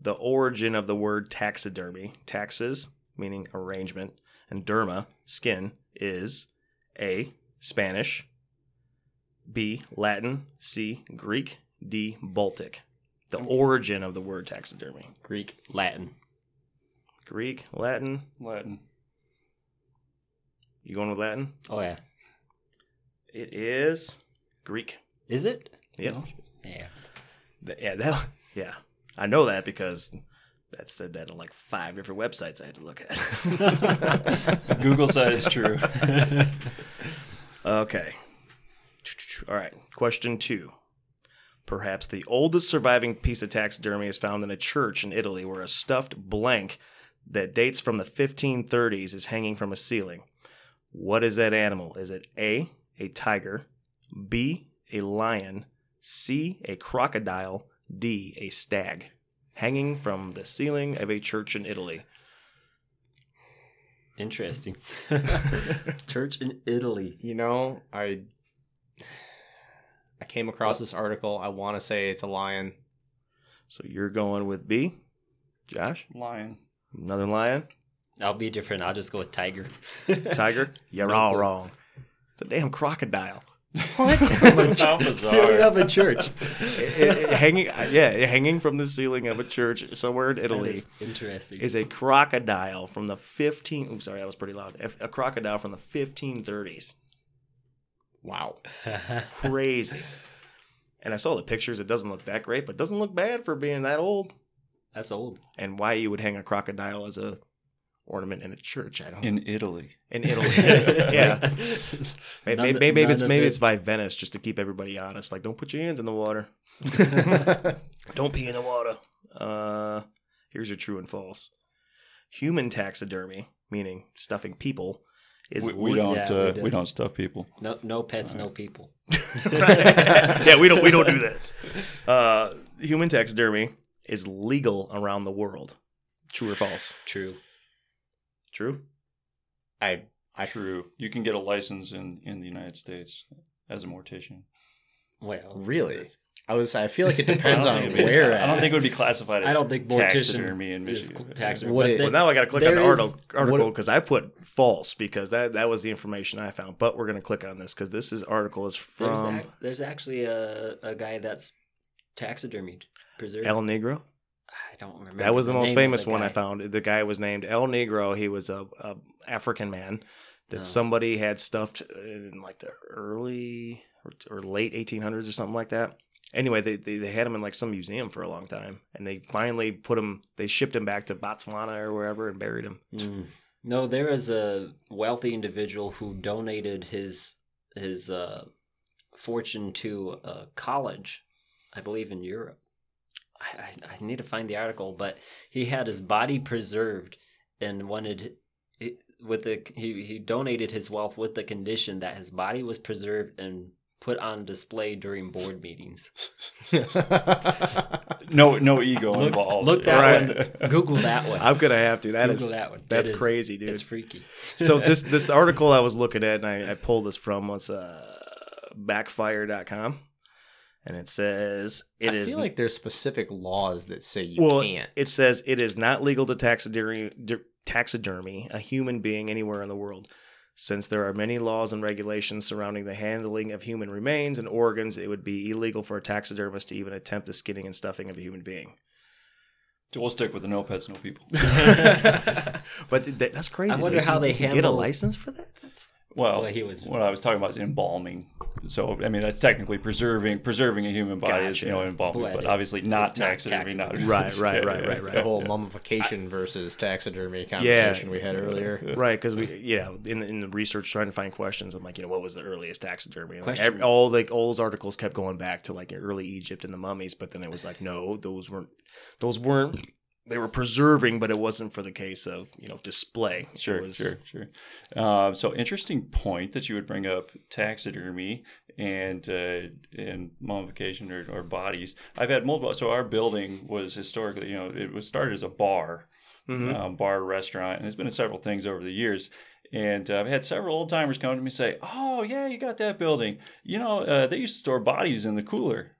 A: The origin of the word taxidermy, taxes, meaning arrangement, and derma, skin, is A. Spanish, B. Latin, C. Greek, D. Baltic. The origin of the word taxidermy.
C: Greek.
B: Latin.
A: Greek, Latin.
D: Latin.
A: You going with Latin?
B: Oh yeah.
A: It is Greek.
B: Is it?
A: Yep.
D: Oh, no?
B: Yeah.
A: Th- Yeah, that [laughs] yeah. I know that because that said that on like five different websites I had to look at. [laughs]
D: Google said it's true. [laughs]
A: okay. All right. Question two. Perhaps the oldest surviving piece of taxidermy is found in a church in Italy where a stuffed blank that dates from the 1530s is hanging from a ceiling. What is that animal? Is it A, a tiger, B, a lion, C, a crocodile, D, a stag? Hanging from the ceiling of a church in Italy.
B: Interesting. [laughs] [laughs] Church in Italy.
C: You know, I I came across this article. I want to say it's a lion.
A: So you're going with B? Josh?
D: Lion.
A: Another lion?
B: I'll be different. I'll just go with tiger.
A: Tiger? [laughs] You're
B: No
A: all
B: clue.
A: wrong. It's a damn crocodile.
D: How [laughs]
B: Ceiling
D: bizarre.
B: of a church. [laughs]
A: It- it- hanging, yeah, hanging from the ceiling of a church somewhere in Italy
B: is interesting.
A: is a crocodile from the 15. Oops, sorry, that was pretty loud. A a crocodile from the 1530s.
C: Wow. [laughs]
A: Crazy. and I saw the pictures. It doesn't look that great, but it doesn't look bad for being that old.
B: That's old.
A: And why you would hang a crocodile as a ornament in a church? I don't. In,
D: In Italy.
A: in Italy, [laughs] [laughs] yeah. Maybe,
B: None-
A: maybe, maybe it's
B: none of
A: maybe
B: it-
A: it's by Venice just to keep everybody honest. Like, don't put your hands in the water. [laughs] Don't pee in the water. Uh, here's your true and false. Human taxidermy, meaning stuffing people, is
D: We, we don't.
B: Yeah, we
D: uh,
B: do.
D: we, don't stuff people.
B: No, no pets, no people.
A: yeah, we don't we don't do that. Uh, human taxidermy is legal around the world. True or false?
B: True.
A: True.
C: I I
D: True. You can get a license in in the United States as a mortician.
B: Well,
C: really. I was. I feel like it [laughs] depends on
D: it'd be-
C: where.
D: I don't think it would be classified as
B: I don't think mortician
D: taxidermy in
B: is
D: Michigan.
B: taxidermy.
C: Would
B: but
C: it-
B: they-
A: Well, now I got to click on the
B: is-
A: article article because I put false because that that was the information I found. But we're gonna click on this because this is article is
B: there's,
A: from
B: there's actually a, a guy that's taxidermied, preserved.
A: El Negro.
B: I don't remember.
A: That was the, most famous
B: the
A: one I found. The guy was named El Negro. He was a, a African man that
B: Oh.
A: somebody had stuffed in like the early or, or late 1800s or something like that. Anyway, they, they they had him in like some museum for a long time, and they finally put him. They shipped him back to Botswana or wherever and buried him.
B: Mm. No, there is a wealthy individual who donated his his uh, fortune to a college, I believe in Europe. I, I, I need to find the article, but he had his body preserved and wanted it, with the he he donated his wealth with the condition that his body was preserved and put on display during board meetings. [laughs]
D: No, no ego
B: Look-
D: involved.
B: look that
A: Right.
B: one. Google that one.
A: I'm gonna have to. That
B: Google
A: is
B: that one.
A: that's
B: It is-
A: crazy, dude.
B: It's freaky.
A: so [laughs] this this article I was looking at and I, I pulled this from was uh, backfire.com and it says it
C: I
A: is
C: feel like there's specific laws that say you
A: well,
C: can't.
A: it says it is not legal to taxidermy taxidermy a human being anywhere in the world. Since there are many laws and regulations surrounding the handling of human remains and organs, it would be illegal for a taxidermist to even attempt the skinning and stuffing of a human being.
D: So we'll stick with the no pets, no people. [laughs] [laughs]
A: but th- that- that's crazy.
B: I wonder
A: though.
B: how
A: You
B: they
A: can get a license for that. That's
D: Well,
B: Well, he was-
D: what I was talking about is embalming. So I mean, that's technically preserving preserving a human body is you know embalming,
B: Well,
D: but
B: it-
D: obviously not
B: it's not
D: taxidermy. Not,
B: taxidermy. [laughs]
A: Right, right, right, right, right.
C: the whole
D: yeah.
C: mummification versus taxidermy conversation we had earlier.
A: Right, because we, yeah, in the, in the research trying to find questions, I'm like, you know, what was the earliest taxidermy? Like, every, all the all those articles kept going back to like early Egypt and the mummies, but then it was like, no, those weren't, those weren't, they were preserving, but it wasn't for the case of you know display.
D: Sure,
A: was-
D: sure, sure. Uh, so interesting point that you would bring up taxidermy and uh, and mummification or, or bodies. I've had multiple. So our building was historically, you know, it was started as a bar,
A: Mhm.
D: um, bar restaurant, and it's been in several things over the years. And uh, I've had several old timers come to me and say, "Oh yeah, you got that building. You know, uh, they used to store bodies in the cooler."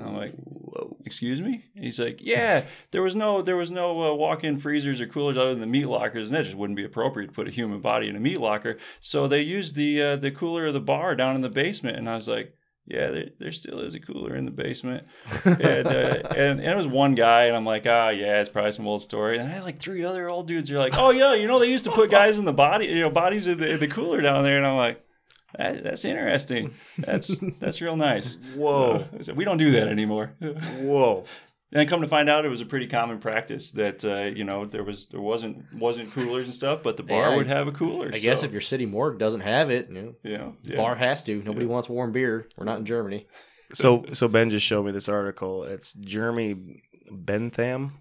D: And I'm like,
A: Whoa.
D: excuse me? He's like yeah there was no there was no uh, walk-in freezers or coolers other than the meat lockers and that just wouldn't be appropriate to put a human body in a meat locker. So they used the uh, the cooler of the bar down in the basement and i was like yeah there, there still is a cooler in the basement. And, uh, [laughs] and, and it was one guy and i'm like ah yeah it's probably some old story. And i had like three other old dudes who are like oh yeah you know they used to put guys in the body you know bodies in the, in the cooler down there and i'm like That, that's interesting. That's that's real nice. [laughs]
A: Whoa.
D: Uh, I said, we don't do that anymore.
A: Whoa. [laughs]
D: And come to find out, it was a pretty common practice that uh, you know there was there wasn't wasn't coolers and stuff, but the bar
C: Yeah,
D: would have a cooler.
C: I guess if your city morgue doesn't have it, you know,
D: you know,
C: the
D: yeah.
C: bar has to. Nobody wants warm beer. We're not in Germany.
A: So so Ben just showed me this article. It's Jeremy Bentham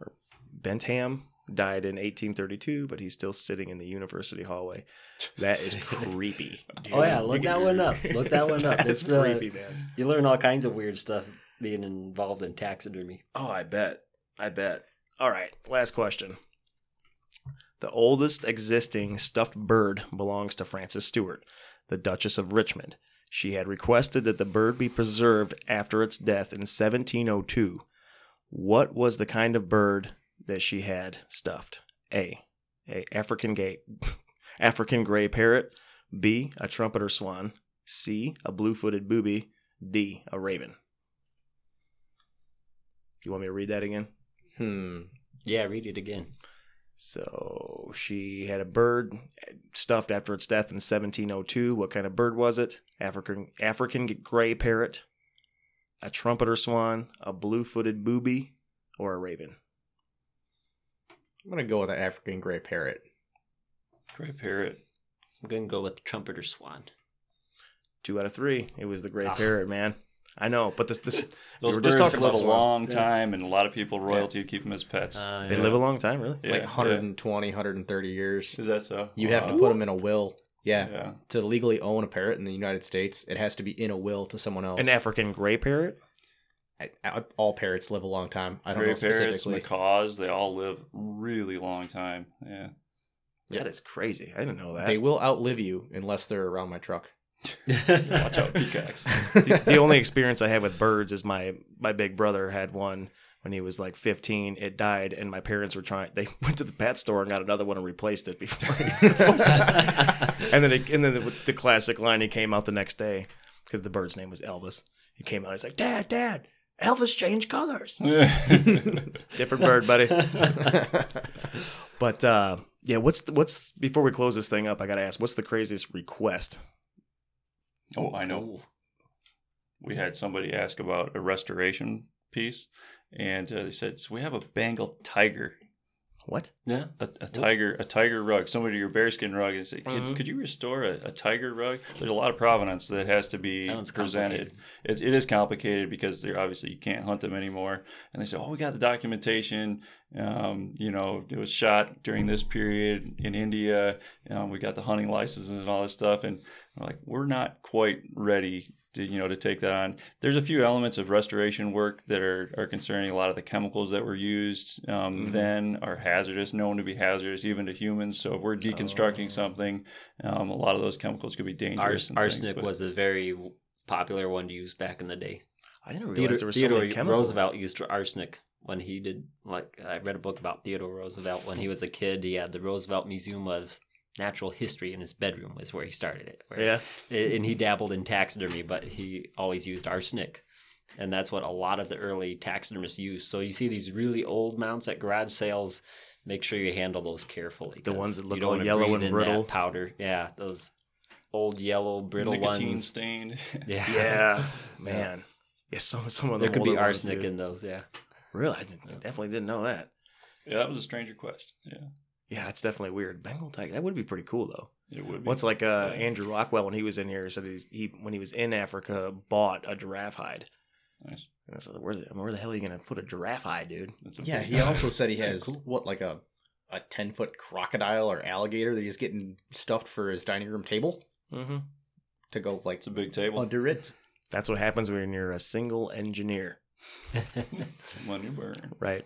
A: or Bentham died in 1832, but he's still sitting in the university hallway. That is [laughs] creepy. dude.
B: Oh yeah, look that one up. Look that one [laughs] up.
A: That's
B: It's uh,
A: creepy, man.
B: you learn all kinds of weird stuff being involved in taxidermy.
A: Oh, I bet. I bet. All right, last question. The oldest existing stuffed bird belongs to Frances Stewart, the Duchess of Richmond. She had requested that the bird be preserved after its death in 1702. What was the kind of bird that she had stuffed? A. A African gay [laughs] African gray parrot. B. A trumpeter swan. C. A blue-footed booby. D. A raven. You want me to read that again?
C: Hmm.
B: Yeah, read it again.
A: So she had a bird stuffed after its death in 1702. What kind of bird was it? African African gray parrot, a trumpeter swan, a blue-footed booby, or a raven?
C: I'm gonna go with an African gray parrot.
D: Gray parrot.
B: I'm gonna go with trumpeter swan.
A: Two out of three. It was the gray
B: Ah.
A: parrot, man. I know, but this, this [laughs]
D: Those
A: were
D: birds
A: just talking
D: live
A: about
D: a
A: swans.
D: long
B: Yeah.
D: time, and a lot of people royalty keep them as pets.
B: Uh,
A: they
B: yeah.
A: live a long time, really.
D: Yeah,
C: like
D: yeah.
C: 120, 130 years.
D: Is that so?
C: You have to put them in a will. Yeah.
D: Yeah.
C: To legally own a parrot in the United States, it has to be in a will to someone else.
A: An African gray parrot.
C: I, I- all parrots live a long time. I don't
D: Gray
C: know
D: parrots,
C: specifically.
D: macaws, they all live really long time. Yeah.
C: Yeah.
A: That is crazy. I didn't know that.
C: They will outlive you unless they're around my truck.
D: Watch out, [laughs] peacocks.
A: the, the only experience I had with birds is my my big brother had one when he was like 15. It died, and my parents were trying. They [laughs] went to the pet store and got another one and replaced it before. [laughs] and then it, and then the, the classic line he came out the next day because the bird's name was Elvis. He came out. He's like, "Dad, Dad, Elvis changed colors. [laughs] Different bird, buddy." [laughs] But uh, yeah, what's the, what's before we close this thing up? I gotta ask, what's the craziest request?
D: oh, I know. we had somebody ask about a restoration piece, and uh, they said, "So we have a Bengal tiger,
A: What?
B: yeah.
D: a, a tiger, a tiger rug, somebody to your bearskin rug, and say, could,
A: Mhm.
D: could you restore a, a tiger rug?" There's a lot of provenance that has to be
B: That
D: presented. It's, it is complicated because they're obviously you can't hunt them anymore. And they say, "Oh, we got the documentation. Um, you know, it was shot during this period in India. Um, we got the hunting licenses and all this stuff." And we're like, "We're not quite ready." To, you know, to take that on, there's a few elements of restoration work that are, are concerning a lot of the chemicals that were used um,
A: Mhm.
D: then are hazardous, known to be hazardous even to humans. So if we're deconstructing
A: Oh.
D: something, um, a lot of those chemicals could be dangerous.
B: Ars-
D: and things,
B: arsenic
D: but-
B: was a very popular one to use back in the day.
A: I didn't realize
B: Theodore,
A: there were so
B: Theodore
A: many chemicals.
B: Roosevelt used arsenic when he did. Like I read a book about Theodore Roosevelt when he was a kid. He had the Roosevelt Museum of Natural History in his bedroom. Was where he started it. where-
A: Yeah.
B: and he dabbled in taxidermy, but he always used arsenic. And that's what a lot of the early taxidermists used. So you see these really old mounts at garage sales. Make sure you handle those carefully.
A: The ones that look all yellow and brittle.
B: powder. Yeah, those old yellow brittle
D: nicotine
B: ones.
D: stained. [laughs]
B: Yeah,
A: Yeah, [laughs] man. Yeah, some some of the
B: There could be arsenic in those. Yeah.
A: Really, I didn't- definitely didn't know that.
D: Yeah, that was a strange request. Yeah,
A: Yeah, it's definitely weird. Bengal tiger. That would be pretty cool though.
D: it would be.
A: What's like uh, Andrew Rockwell when he was in here said he's, he when he was in Africa bought a giraffe hide.
D: Nice.
A: And I said, where the, where the hell are you gonna put a giraffe hide, dude?
D: That's a
C: Yeah,
D: big-
C: he also said he has
B: cool.
C: what like a a ten foot crocodile or alligator that he's getting stuffed for his dining room table
A: Mm-hmm.
C: to go like
D: It's a big table.
C: under it.
A: That's what happens when you're a single engineer, [laughs]
D: Money burn.
A: right?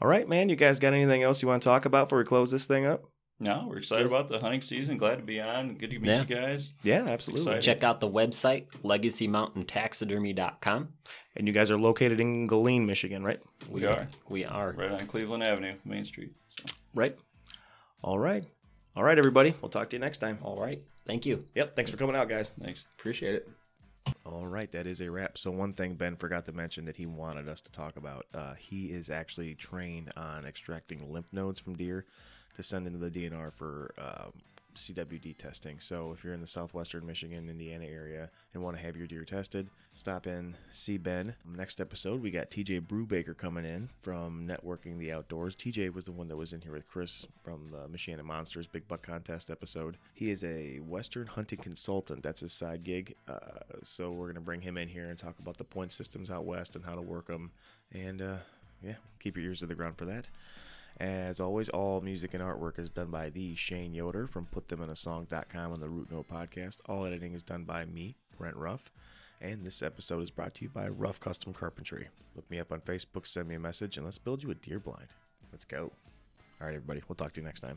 A: All right, man. You guys got anything else you want to talk about before we close this thing up?
D: No, we're excited
B: Yes.
D: about the hunting season. Glad to be on. Good to meet
B: Yeah.
D: you guys.
A: Yeah, absolutely.
D: Excited.
B: Check out the website legacymountaintaxidermy.com.
A: And you guys are located in Galien, Michigan, right?
D: We are.
B: We are.
D: Right on Cleveland Avenue, Main Street. So.
A: Right. All right. All right, everybody. We'll talk to you next time.
B: All right. Thank you.
A: Yep. Thanks for coming out, guys.
D: Thanks.
C: Appreciate it.
A: All right, that is a wrap. So one thing Ben forgot to mention that he wanted us to talk about, uh, he is actually trained on extracting lymph nodes from deer to send into the DNR for um, CWD testing. So if you're in the southwestern Michigan, Indiana area and want to have your deer tested, stop in, see Ben. Next episode, we got TJ Brubaker coming in from Networking the Outdoors. TJ was the one that was in here with Chris from the Michiana Monsters Big Buck Contest episode. He is a Western hunting consultant. That's his side gig. Uh, so we're going to bring him in here and talk about the point systems out west and how to work them. And uh, yeah, keep your ears to the ground for that. As always, all music and artwork is done by the Shane Yoder from PutThemInASong.com and the Root Note podcast. All editing is done by me, Brent Ruff. And this episode is brought to you by Ruff Custom Carpentry. Look me up on Facebook, send me a message, and let's build you a deer blind. Let's go. All right, everybody. We'll talk to you next time.